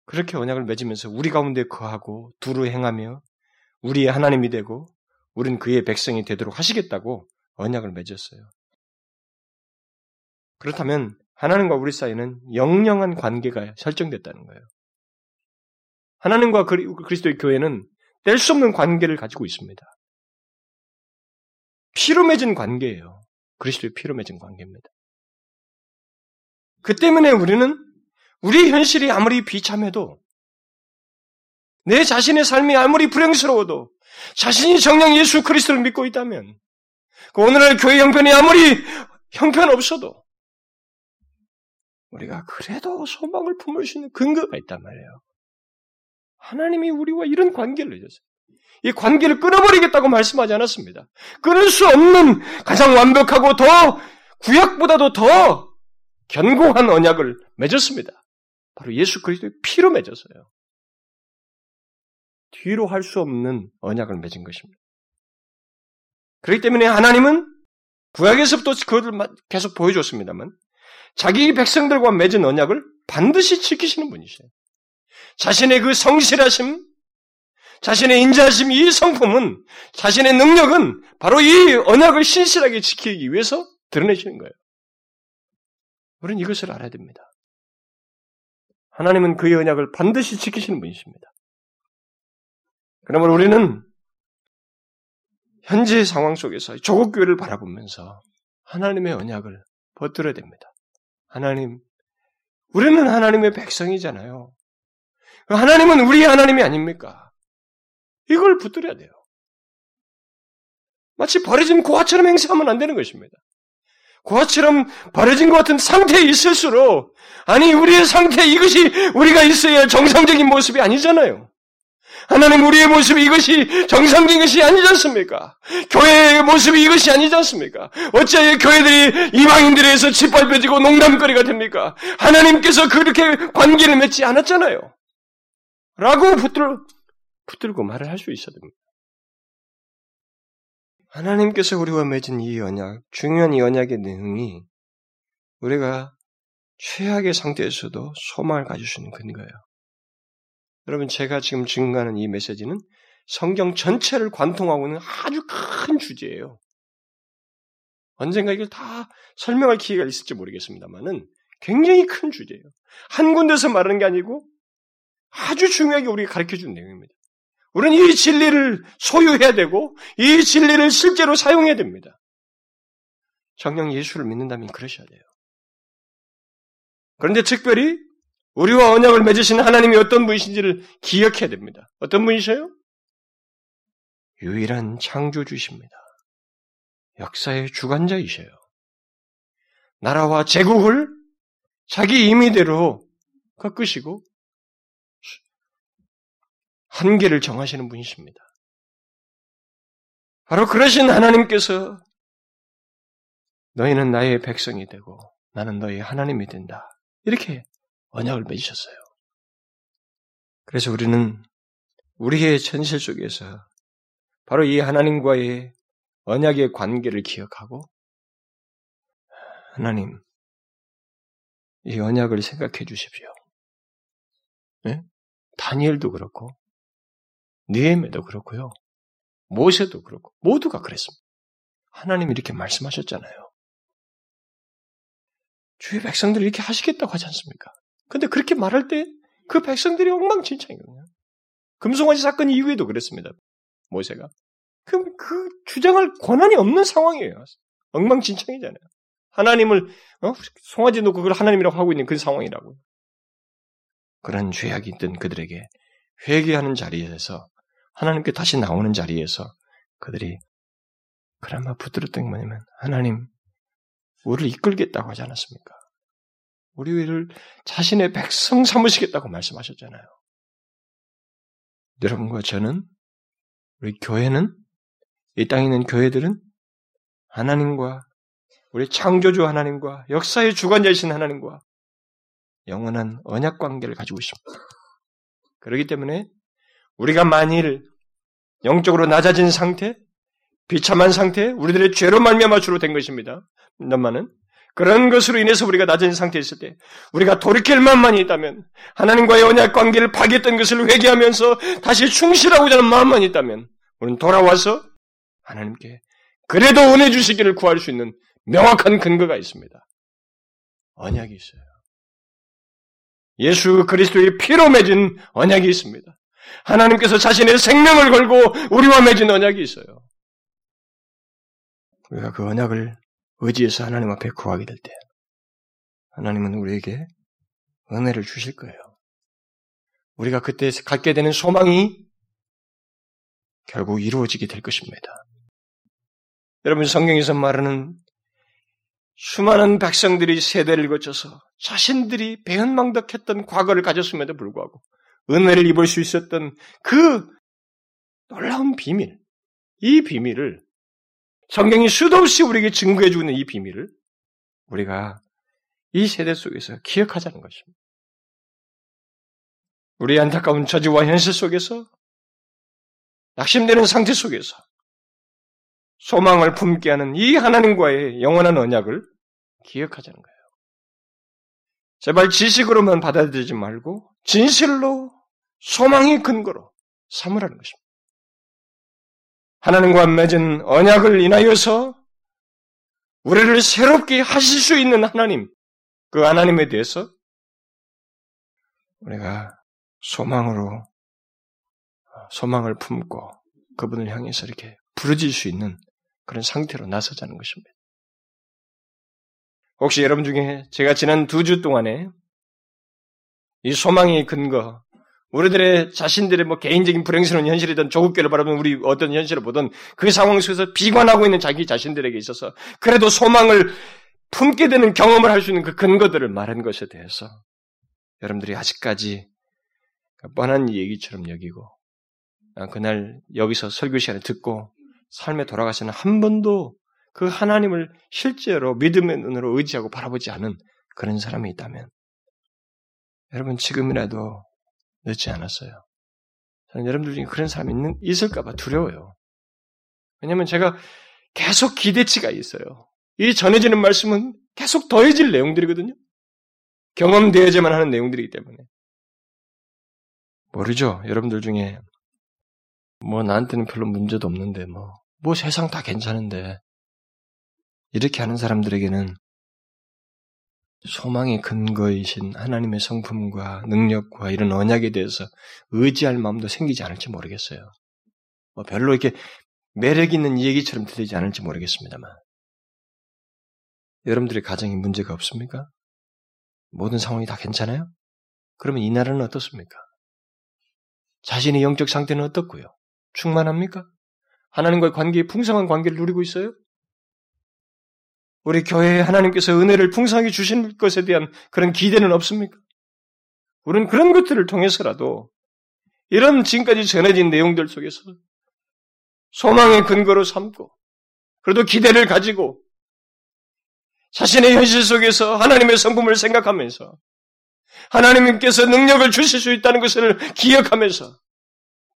그렇게 언약을 맺으면서 우리 가운데 거하고 두루 행하며 우리의 하나님이 되고 우리는 그의 백성이 되도록 하시겠다고 언약을 맺었어요. 그렇다면 하나님과 우리 사이는 영영한 관계가 설정됐다는 거예요. 하나님과 그리스도의 교회는 뗄 수 없는 관계를 가지고 있습니다. 피로 맺은 관계예요. 그리스도의 피로 맺은 관계입니다. 그 때문에 우리는 우리 현실이 아무리 비참해도 내 자신의 삶이 아무리 불행스러워도 자신이 정녕 예수 그리스도를 믿고 있다면 그 오늘날 교회 형편이 아무리 형편없어도 우리가 그래도 소망을 품을 수 있는 근거가 있단 말이에요. 하나님이 우리와 이런 관계를 해줬어요. 이 관계를 끊어버리겠다고 말씀하지 않았습니다. 끊을 수 없는 가장 완벽하고 더 구약보다도 더 견고한 언약을 맺었습니다. 바로 예수 그리스도의 피로 맺었어요. 뒤로 할 수 없는 언약을 맺은 것입니다. 그렇기 때문에 하나님은 구약에서부터 그것을 계속 보여줬습니다만 자기 백성들과 맺은 언약을 반드시 지키시는 분이세요. 자신의 그 성실하심, 자신의 인자하심, 이 성품은, 자신의 능력은 바로 이 언약을 신실하게 지키기 위해서 드러내시는 거예요. 우리는 이것을 알아야 됩니다. 하나님은 그의 언약을 반드시 지키시는 분이십니다. 그러면 우리는 현재 상황 속에서 조국 교회를 바라보면서 하나님의 언약을 버텨야 됩니다. 하나님, 우리는 하나님의 백성이잖아요. 하나님은 우리의 하나님이 아닙니까? 이걸 붙들어야 돼요. 마치 버려진 고아처럼 행세하면 안 되는 것입니다. 고아처럼 버려진 것 같은 상태에 있을수록, 아니, 우리의 상태, 이것이 우리가 있어야 정상적인 모습이 아니잖아요. 하나님 우리의 모습이 이것이 정상적인 것이 아니지 않습니까? 교회의 모습이 이것이 아니지 않습니까? 어째 교회들이 이방인들에서 짓밟혀지고 농담거리가 됩니까? 하나님께서 그렇게 관계를 맺지 않았잖아요. 라고 붙들, 붙들고 말을 할 수 있어야 됩니다. 하나님께서 우리와 맺은 이 언약, 중요한 이 언약의 내용이 우리가 최악의 상태에서도 소망을 가질 수 있는 근거예요. 여러분, 제가 지금 증거하는 이 메시지는 성경 전체를 관통하고 있는 아주 큰 주제예요. 언젠가 이걸 다 설명할 기회가 있을지 모르겠습니다만은 굉장히 큰 주제예요. 한 군데서 말하는 게 아니고 아주 중요하게 우리가 가르쳐 준 내용입니다. 우리는 이 진리를 소유해야 되고 이 진리를 실제로 사용해야 됩니다. 정녕 예수를 믿는다면 그러셔야 돼요. 그런데 특별히 우리와 언약을 맺으시는 하나님이 어떤 분이신지를 기억해야 됩니다. 어떤 분이세요? 유일한 창조주십니다. 역사의 주관자이셔요. 나라와 제국을 자기 임의대로 꺾으시고 한계를 정하시는 분이십니다. 바로 그러신 하나님께서 너희는 나의 백성이 되고 나는 너희 하나님이 된다. 이렇게 언약을 맺으셨어요. 그래서 우리는 우리의 현실 속에서 바로 이 하나님과의 언약의 관계를 기억하고 하나님 이 언약을 생각해 주십시오. 네? 다니엘도 그렇고 느헤메도 그렇고요. 모세도 그렇고 모두가 그랬습니다. 하나님이 이렇게 말씀하셨잖아요. 주의 백성들이 이렇게 하시겠다고 하지 않습니까? 근데 그렇게 말할 때 그 백성들이 엉망진창이거든요. 금송아지 사건 이후에도 그랬습니다. 모세가. 그, 그 주장할 권한이 없는 상황이에요. 엉망진창이잖아요. 하나님을 어? 송아지 놓고 그걸 하나님이라고 하고 있는 그 상황이라고. 그런 죄악이 있던 그들에게 회개하는 자리에서 하나님께 다시 나오는 자리에서 그들이 그나마 붙들었던 게 뭐냐면 하나님 우리를 이끌겠다고 하지 않았습니까? 우리 를 자신의 백성 삼으시겠다고 말씀하셨잖아요. 여러분과 저는 우리 교회는 이 땅에 있는 교회들은 하나님과 우리 창조주 하나님과 역사의 주관자이신 하나님과 영원한 언약 관계를 가지고 있습니다. 그렇기 때문에 우리가 만일 영적으로 낮아진 상태, 비참한 상태, 우리들의 죄로 말미암아 주로 된 것입니다. 너만은 그런 것으로 인해서 우리가 낮은 상태에 있을 때 우리가 돌이킬 마음만 있다면 하나님과의 언약 관계를 파괴했던 것을 회개하면서 다시 충실하고자 하는 마음만 있다면 우리는 돌아와서 하나님께 그래도 은혜 주시기를 구할 수 있는 명확한 근거가 있습니다. 언약이 있어요. 예수 그리스도의 피로 맺은 언약이 있습니다. 하나님께서 자신의 생명을 걸고 우리와 맺은 언약이 있어요. 우리가 그 언약을 의지해서 하나님 앞에 구하게 될 때, 하나님은 우리에게 은혜를 주실 거예요. 우리가 그때 갖게 되는 소망이 결국 이루어지게 될 것입니다. 여러분 성경에서 말하는 수많은 백성들이 세대를 거쳐서 자신들이 배은망덕했던 과거를 가졌음에도 불구하고 은혜를 입을 수 있었던 그 놀라운 비밀, 이 비밀을 성경이 수도 없이 우리에게 증거해 주는 이 비밀을 우리가 이 세대 속에서 기억하자는 것입니다. 우리 안타까운 처지와 현실 속에서 낙심되는 상태 속에서 소망을 품게 하는 이 하나님과의 영원한 언약을 기억하자는 거예요. 제발 지식으로만 받아들이지 말고 진실로 소망의 근거로 삼으라는 것입니다. 하나님과 맺은 언약을 인하여서 우리를 새롭게 하실 수 있는 하나님, 그 하나님에 대해서 우리가 소망으로, 소망을 품고 그분을 향해서 이렇게 부르질 수 있는 그런 상태로 나서자는 것입니다. 혹시 여러분 중에 제가 지난 두 주 동안에 이 소망의 근거, 우리들의 자신들의 뭐 개인적인 불행스러운 현실이든 조국교를 바라보는 우리 어떤 현실을 보든 그 상황 속에서 비관하고 있는 자기 자신들에게 있어서 그래도 소망을 품게 되는 경험을 할 수 있는 그 근거들을 말한 것에 대해서 여러분들이 아직까지 뻔한 얘기처럼 여기고 아, 그날 여기서 설교 시간에 듣고 삶에 돌아가서는 한 번도 그 하나님을 실제로 믿음의 눈으로 의지하고 바라보지 않은 그런 사람이 있다면 여러분 지금이라도 늦지 않았어요. 저는 여러분들 중에 그런 사람이 있는, 있을까봐 두려워요. 왜냐면 제가 계속 기대치가 있어요. 이 전해지는 말씀은 계속 더해질 내용들이거든요. 경험되어야만 하는 내용들이기 때문에. 모르죠. 여러분들 중에 뭐 나한테는 별로 문제도 없는데 뭐, 뭐 세상 다 괜찮은데 이렇게 하는 사람들에게는 소망의 근거이신 하나님의 성품과 능력과 이런 언약에 대해서 의지할 마음도 생기지 않을지 모르겠어요. 뭐 별로 이렇게 매력 있는 얘기처럼 들리지 않을지 모르겠습니다만. 여러분들의 가정에 문제가 없습니까? 모든 상황이 다 괜찮아요? 그러면 이 나라는 어떻습니까? 자신의 영적 상태는 어떻고요? 충만합니까? 하나님과의 관계에 풍성한 관계를 누리고 있어요? 우리 교회에 하나님께서 은혜를 풍성하게 주신 것에 대한 그런 기대는 없습니까? 우리는 그런 것들을 통해서라도 이런 지금까지 전해진 내용들 속에서 소망의 근거로 삼고 그래도 기대를 가지고 자신의 현실 속에서 하나님의 성품을 생각하면서 하나님께서 능력을 주실 수 있다는 것을 기억하면서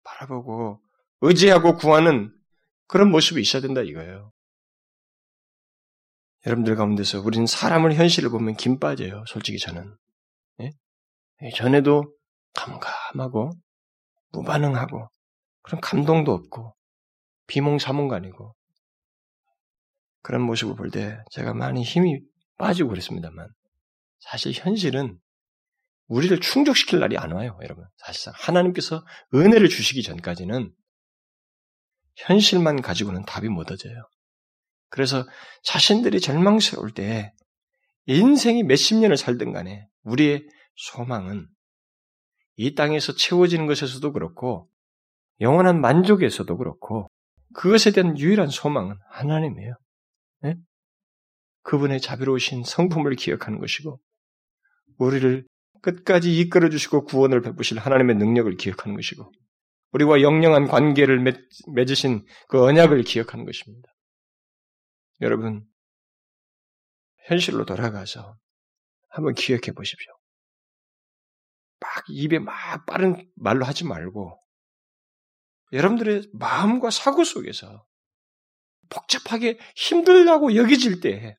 바라보고 의지하고 구하는 그런 모습이 있어야 된다 이거예요. 여러분들 가운데서 우리는 사람을 현실을 보면 김 빠져요. 솔직히 저는. 예? 예 전에도 감감하고 무반응하고 그런 감동도 없고 비몽사몽간이고 그런 모습을 볼 때 제가 많이 힘이 빠지고 그랬습니다만 사실 현실은 우리를 충족시킬 날이 안 와요, 여러분. 사실상 하나님께서 은혜를 주시기 전까지는 현실만 가지고는 답이 못 얻어져요. 그래서 자신들이 절망스러울 때 인생이 몇십 년을 살든 간에 우리의 소망은 이 땅에서 채워지는 것에서도 그렇고 영원한 만족에서도 그렇고 그것에 대한 유일한 소망은 하나님이에요. 네? 그분의 자비로우신 성품을 기억하는 것이고 우리를 끝까지 이끌어 주시고 구원을 베푸실 하나님의 능력을 기억하는 것이고 우리와 영영한 관계를 맺, 맺으신 그 언약을 기억하는 것입니다. 여러분 현실로 돌아가서 한번 기억해 보십시오. 막 입에 막 빠른 말로 하지 말고 여러분들의 마음과 사고 속에서 복잡하게 힘들다고 여겨질 때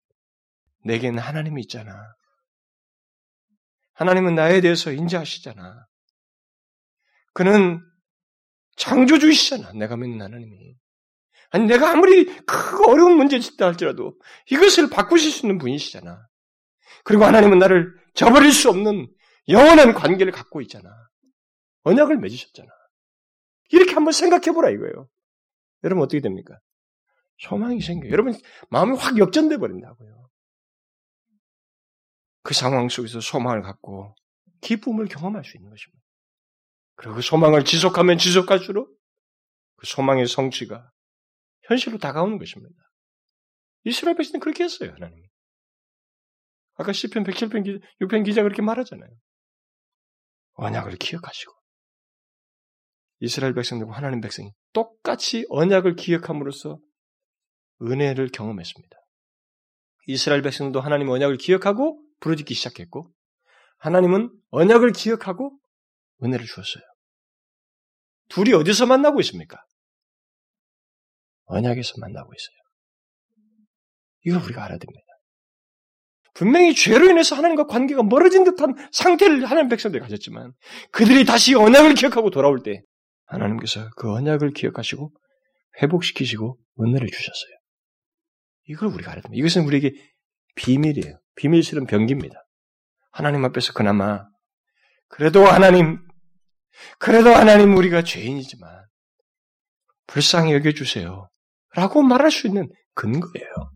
내게는 하나님이 있잖아. 하나님은 나에 대해서 인지하시잖아. 그는 창조주이시잖아. 내가 믿는 하나님이. 아니, 내가 아무리 크고 어려운 문제가 있다 할지라도 이것을 바꾸실 수 있는 분이시잖아. 그리고 하나님은 나를 저버릴 수 없는 영원한 관계를 갖고 있잖아. 언약을 맺으셨잖아. 이렇게 한번 생각해 보라 이거예요. 여러분 어떻게 됩니까? 소망이 생겨요. 여러분 마음이 확 역전돼 버린다고요. 그 상황 속에서 소망을 갖고 기쁨을 경험할 수 있는 것입니다. 그리고 그 소망을 지속하면 지속할수록 그 소망의 성취가 현실로 다가오는 것입니다. 이스라엘 백성은 그렇게 했어요, 하나님이. 아까 10편, 107편, 6편 기자 그렇게 말하잖아요. 언약을 기억하시고. 이스라엘 백성들과 하나님 백성이 똑같이 언약을 기억함으로써 은혜를 경험했습니다. 이스라엘 백성도 하나님 언약을 기억하고 부르짖기 시작했고, 하나님은 언약을 기억하고 은혜를 주었어요. 둘이 어디서 만나고 있습니까? 언약에서 만나고 있어요. 이걸 우리가 알아야 됩니다. 분명히 죄로 인해서 하나님과 관계가 멀어진 듯한 상태를 하나님 백성들이 가졌지만 그들이 다시 언약을 기억하고 돌아올 때 하나님께서 그 언약을 기억하시고 회복시키시고 은혜를 주셨어요. 이걸 우리가 알아야 됩니다. 이것은 우리에게 비밀이에요. 비밀스러운 병기입니다. 하나님 앞에서 그나마 그래도 하나님 그래도 하나님 우리가 죄인이지만 불쌍히 여겨주세요. 라고 말할 수 있는 근거예요.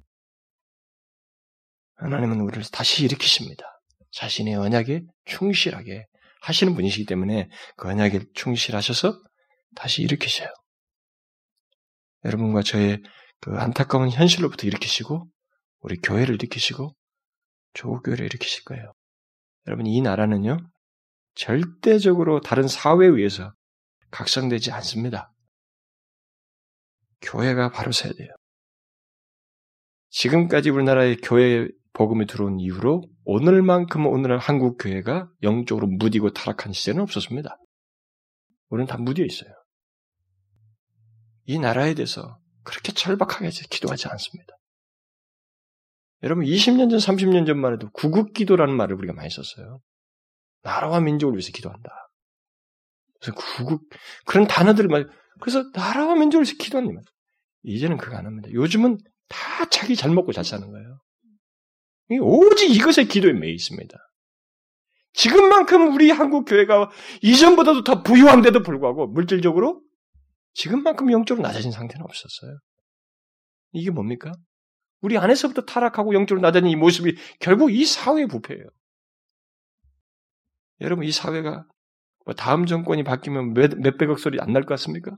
하나님은 우리를 다시 일으키십니다. 자신의 언약에 충실하게 하시는 분이시기 때문에 그 언약에 충실하셔서 다시 일으키셔요. 여러분과 저의 그 안타까운 현실로부터 일으키시고 우리 교회를 일으키시고 조국교회를 일으키실 거예요. 여러분 이 나라는요 절대적으로 다른 사회에 의해서 각성되지 않습니다. 교회가 바로 서야 돼요. 지금까지 우리나라의 교회 복음이 들어온 이후로 오늘만큼 오늘 한국 교회가 영적으로 무디고 타락한 시대는 없었습니다. 우리는 다 무디어 있어요. 이 나라에 대해서 그렇게 절박하게 기도하지 않습니다. 여러분 20년 전, 30년 전만 해도 구국 기도라는 말을 우리가 많이 썼어요. 나라와 민족을 위해서 기도한다. 그래서 구국 그런 단어들을 말 그래서 나라와 민족을 기도하는 말. 이제는 그거 안 합니다. 요즘은 다 자기 잘 먹고 잘 사는 거예요. 오직 이것에 기도에 매여 있습니다. 지금만큼 우리 한국 교회가 이전보다도 더 부유한데도 불구하고 물질적으로 지금만큼 영적으로 낮아진 상태는 없었어요. 이게 뭡니까? 우리 안에서부터 타락하고 영적으로 낮아진 이 모습이 결국 이 사회의 부패예요. 여러분 이 사회가 뭐 다음 정권이 바뀌면 몇, 몇백억 소리 안 날 것 같습니까?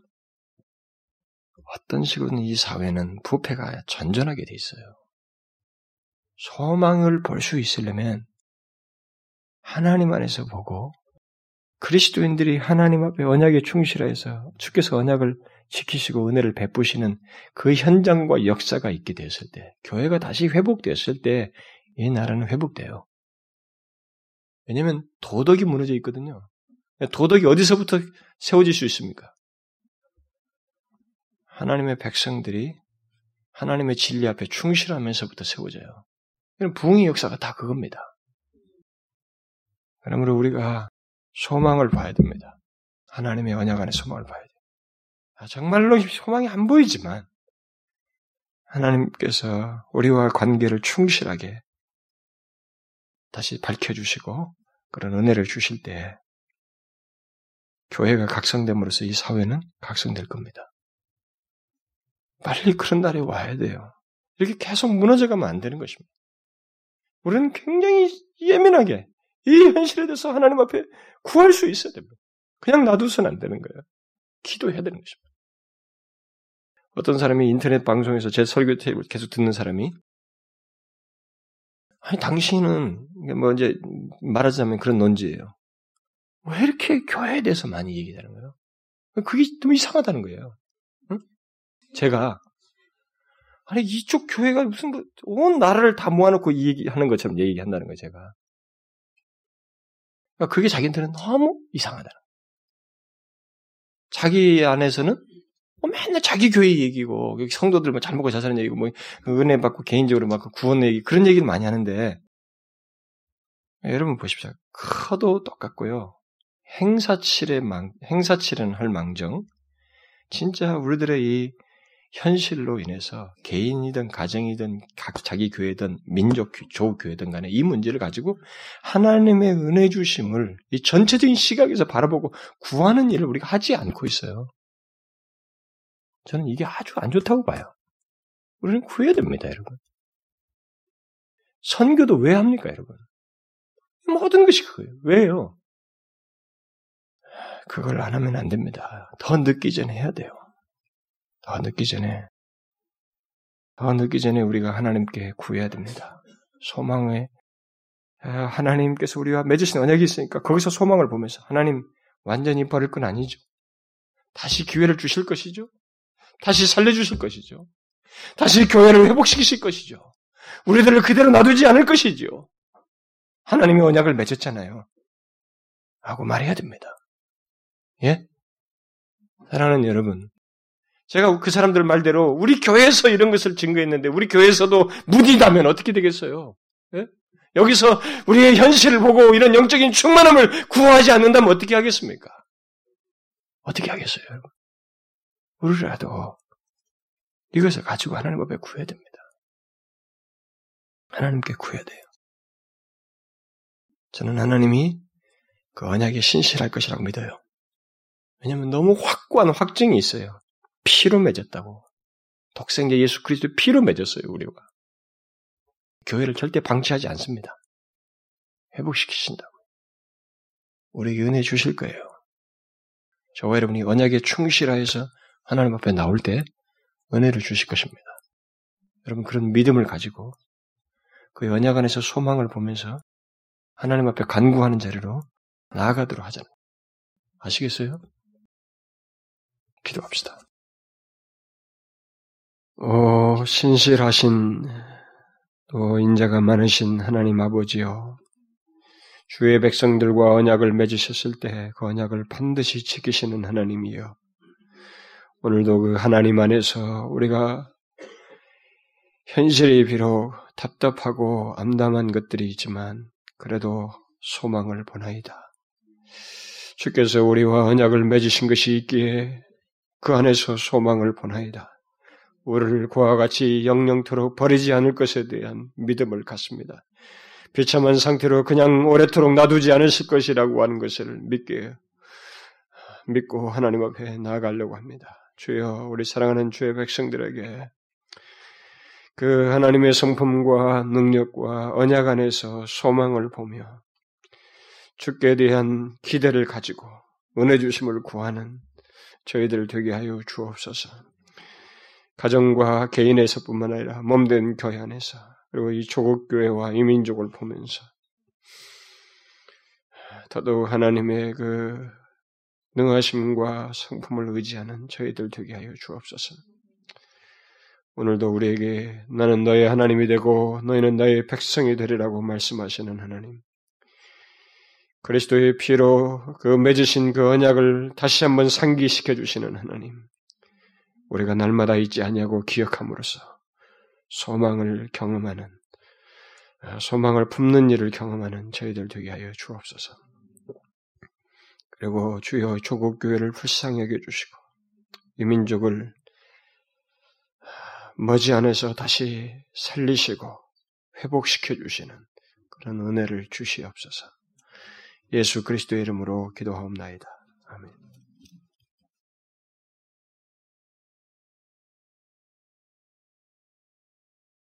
어떤 식으로는 이 사회는 부패가 전전하게 돼 있어요. 소망을 볼 수 있으려면 하나님 안에서 보고 그리스도인들이 하나님 앞에 언약에 충실해서 주께서 언약을 지키시고 은혜를 베푸시는 그 현장과 역사가 있게 됐을 때, 교회가 다시 회복됐을 때, 이 나라는 회복돼요. 왜냐하면 도덕이 무너져 있거든요. 도덕이 어디서부터 세워질 수 있습니까? 하나님의 백성들이 하나님의 진리 앞에 충실하면서부터 세워져요. 부흥의 역사가 다 그겁니다. 그러므로 우리가 소망을 봐야 됩니다. 하나님의 언약 안에 소망을 봐야 돼요. 아, 정말로 소망이 안 보이지만 하나님께서 우리와 관계를 충실하게 다시 밝혀주시고 그런 은혜를 주실 때 교회가 각성됨으로써 이 사회는 각성될 겁니다. 빨리 그런 날이 와야 돼요. 이렇게 계속 무너져가면 안 되는 것입니다. 우리는 굉장히 예민하게 이 현실에 대해서 하나님 앞에 구할 수 있어야 됩니다. 그냥 놔두서는 안 되는 거예요. 기도해야 되는 것입니다. 어떤 사람이 인터넷 방송에서 제 설교 테이블 계속 듣는 사람이 아니 당신은 뭐 이제 말하자면 그런 논지예요. 왜 이렇게 교회에 대해서 많이 얘기하는 거예요? 그게 좀 이상하다는 거예요. 응? 제가 아니 이쪽 교회가 무슨 뭐온 나라를 다 모아놓고 얘기하는 것처럼 얘기한다는 거예요. 제가 그러니까 그게 자기한테는 너무 이상하다는 거예요. 자기 안에서는 뭐 맨날 자기 교회 얘기고 성도들 뭐 잘 먹고 잘 사는 얘기고 뭐 은혜 받고 개인적으로 막 구원 얘기 그런 얘기를 많이 하는데 여러분 보십시오. 커도 똑같고요. 행사칠의 망 행사칠은 할 망정 진짜 우리들의 이 현실로 인해서 개인이든 가정이든 각 자기 교회든 민족 조교회든 간에 이 문제를 가지고 하나님의 은혜 주심을 이 전체적인 시각에서 바라보고 구하는 일을 우리가 하지 않고 있어요. 저는 이게 아주 안 좋다고 봐요. 우리는 구해야 됩니다, 여러분. 선교도 왜 합니까, 여러분? 모든 것이 그거예요. 왜요? 그걸 안 하면 안 됩니다. 더 늦기 전에 해야 돼요. 더 늦기 전에, 더 늦기 전에 우리가 하나님께 구해야 됩니다. 소망에, 아, 하나님께서 우리와 맺으신 언약이 있으니까 거기서 소망을 보면서 하나님 완전히 버릴 건 아니죠. 다시 기회를 주실 것이죠. 다시 살려주실 것이죠. 다시 교회를 회복시키실 것이죠. 우리들을 그대로 놔두지 않을 것이죠. 하나님의 언약을 맺었잖아요. 하고 말해야 됩니다. 예? 사랑하는 여러분, 제가 그 사람들 말대로 우리 교회에서 이런 것을 증거했는데 우리 교회에서도 무디다면 어떻게 되겠어요? 예? 여기서 우리의 현실을 보고 이런 영적인 충만함을 구하지 않는다면 어떻게 하겠습니까? 어떻게 하겠어요, 여러분? 우리라도 이것을 가지고 하나님 앞에 구해야 됩니다. 하나님께 구해야 돼요. 저는 하나님이 그 언약에 신실할 것이라고 믿어요. 왜냐하면 너무 확고한 확증이 있어요. 피로 맺었다고. 독생자 예수 그리스도 피로 맺었어요, 우리가. 교회를 절대 방치하지 않습니다. 회복시키신다고. 우리에게 은혜 주실 거예요. 저와 여러분이 언약에 충실하여서 하나님 앞에 나올 때 은혜를 주실 것입니다. 여러분 그런 믿음을 가지고 그 언약 안에서 소망을 보면서 하나님 앞에 간구하는 자리로 나아가도록 하잖아요. 아시겠어요? 기도합시다. 오, 신실하신, 또 인자가 많으신 하나님 아버지여, 주의 백성들과 언약을 맺으셨을 때 그 언약을 반드시 지키시는 하나님이여, 오늘도 그 하나님 안에서 우리가 현실이 비록 답답하고 암담한 것들이 있지만, 그래도 소망을 보나이다. 주께서 우리와 언약을 맺으신 것이 있기에 그 안에서 소망을 보나이다. 우리를 그와 같이 영영토록 버리지 않을 것에 대한 믿음을 갖습니다. 비참한 상태로 그냥 오래도록 놔두지 않으실 것이라고 하는 것을 믿게 믿고 하나님 앞에 나아가려고 합니다. 주여 우리 사랑하는 주의 백성들에게 그 하나님의 성품과 능력과 언약 안에서 소망을 보며 주께 대한 기대를 가지고 은혜 주심을 구하는 저희들 되게 하여 주옵소서. 가정과 개인에서뿐만 아니라 몸된 교회 안에서 그리고 이 조국 교회와 이민족을 보면서 더더욱 하나님의 그 능하심과 성품을 의지하는 저희들 되게 하여 주옵소서. 오늘도 우리에게 나는 너의 하나님이 되고 너희는 나의 백성이 되리라고 말씀하시는 하나님. 그리스도의 피로 그 맺으신 그 언약을 다시 한번 상기시켜 주시는 하나님. 우리가 날마다 잊지 아니하고 기억함으로써 소망을 경험하는 소망을 품는 일을 경험하는 저희들 되게 하여 주옵소서. 그리고 주여 조국 교회를 불쌍히 여겨 주시고 이 민족을 머지않아서 다시 살리시고 회복시켜 주시는 그런 은혜를 주시옵소서. 예수 그리스도의 이름으로 기도하옵나이다. 아멘.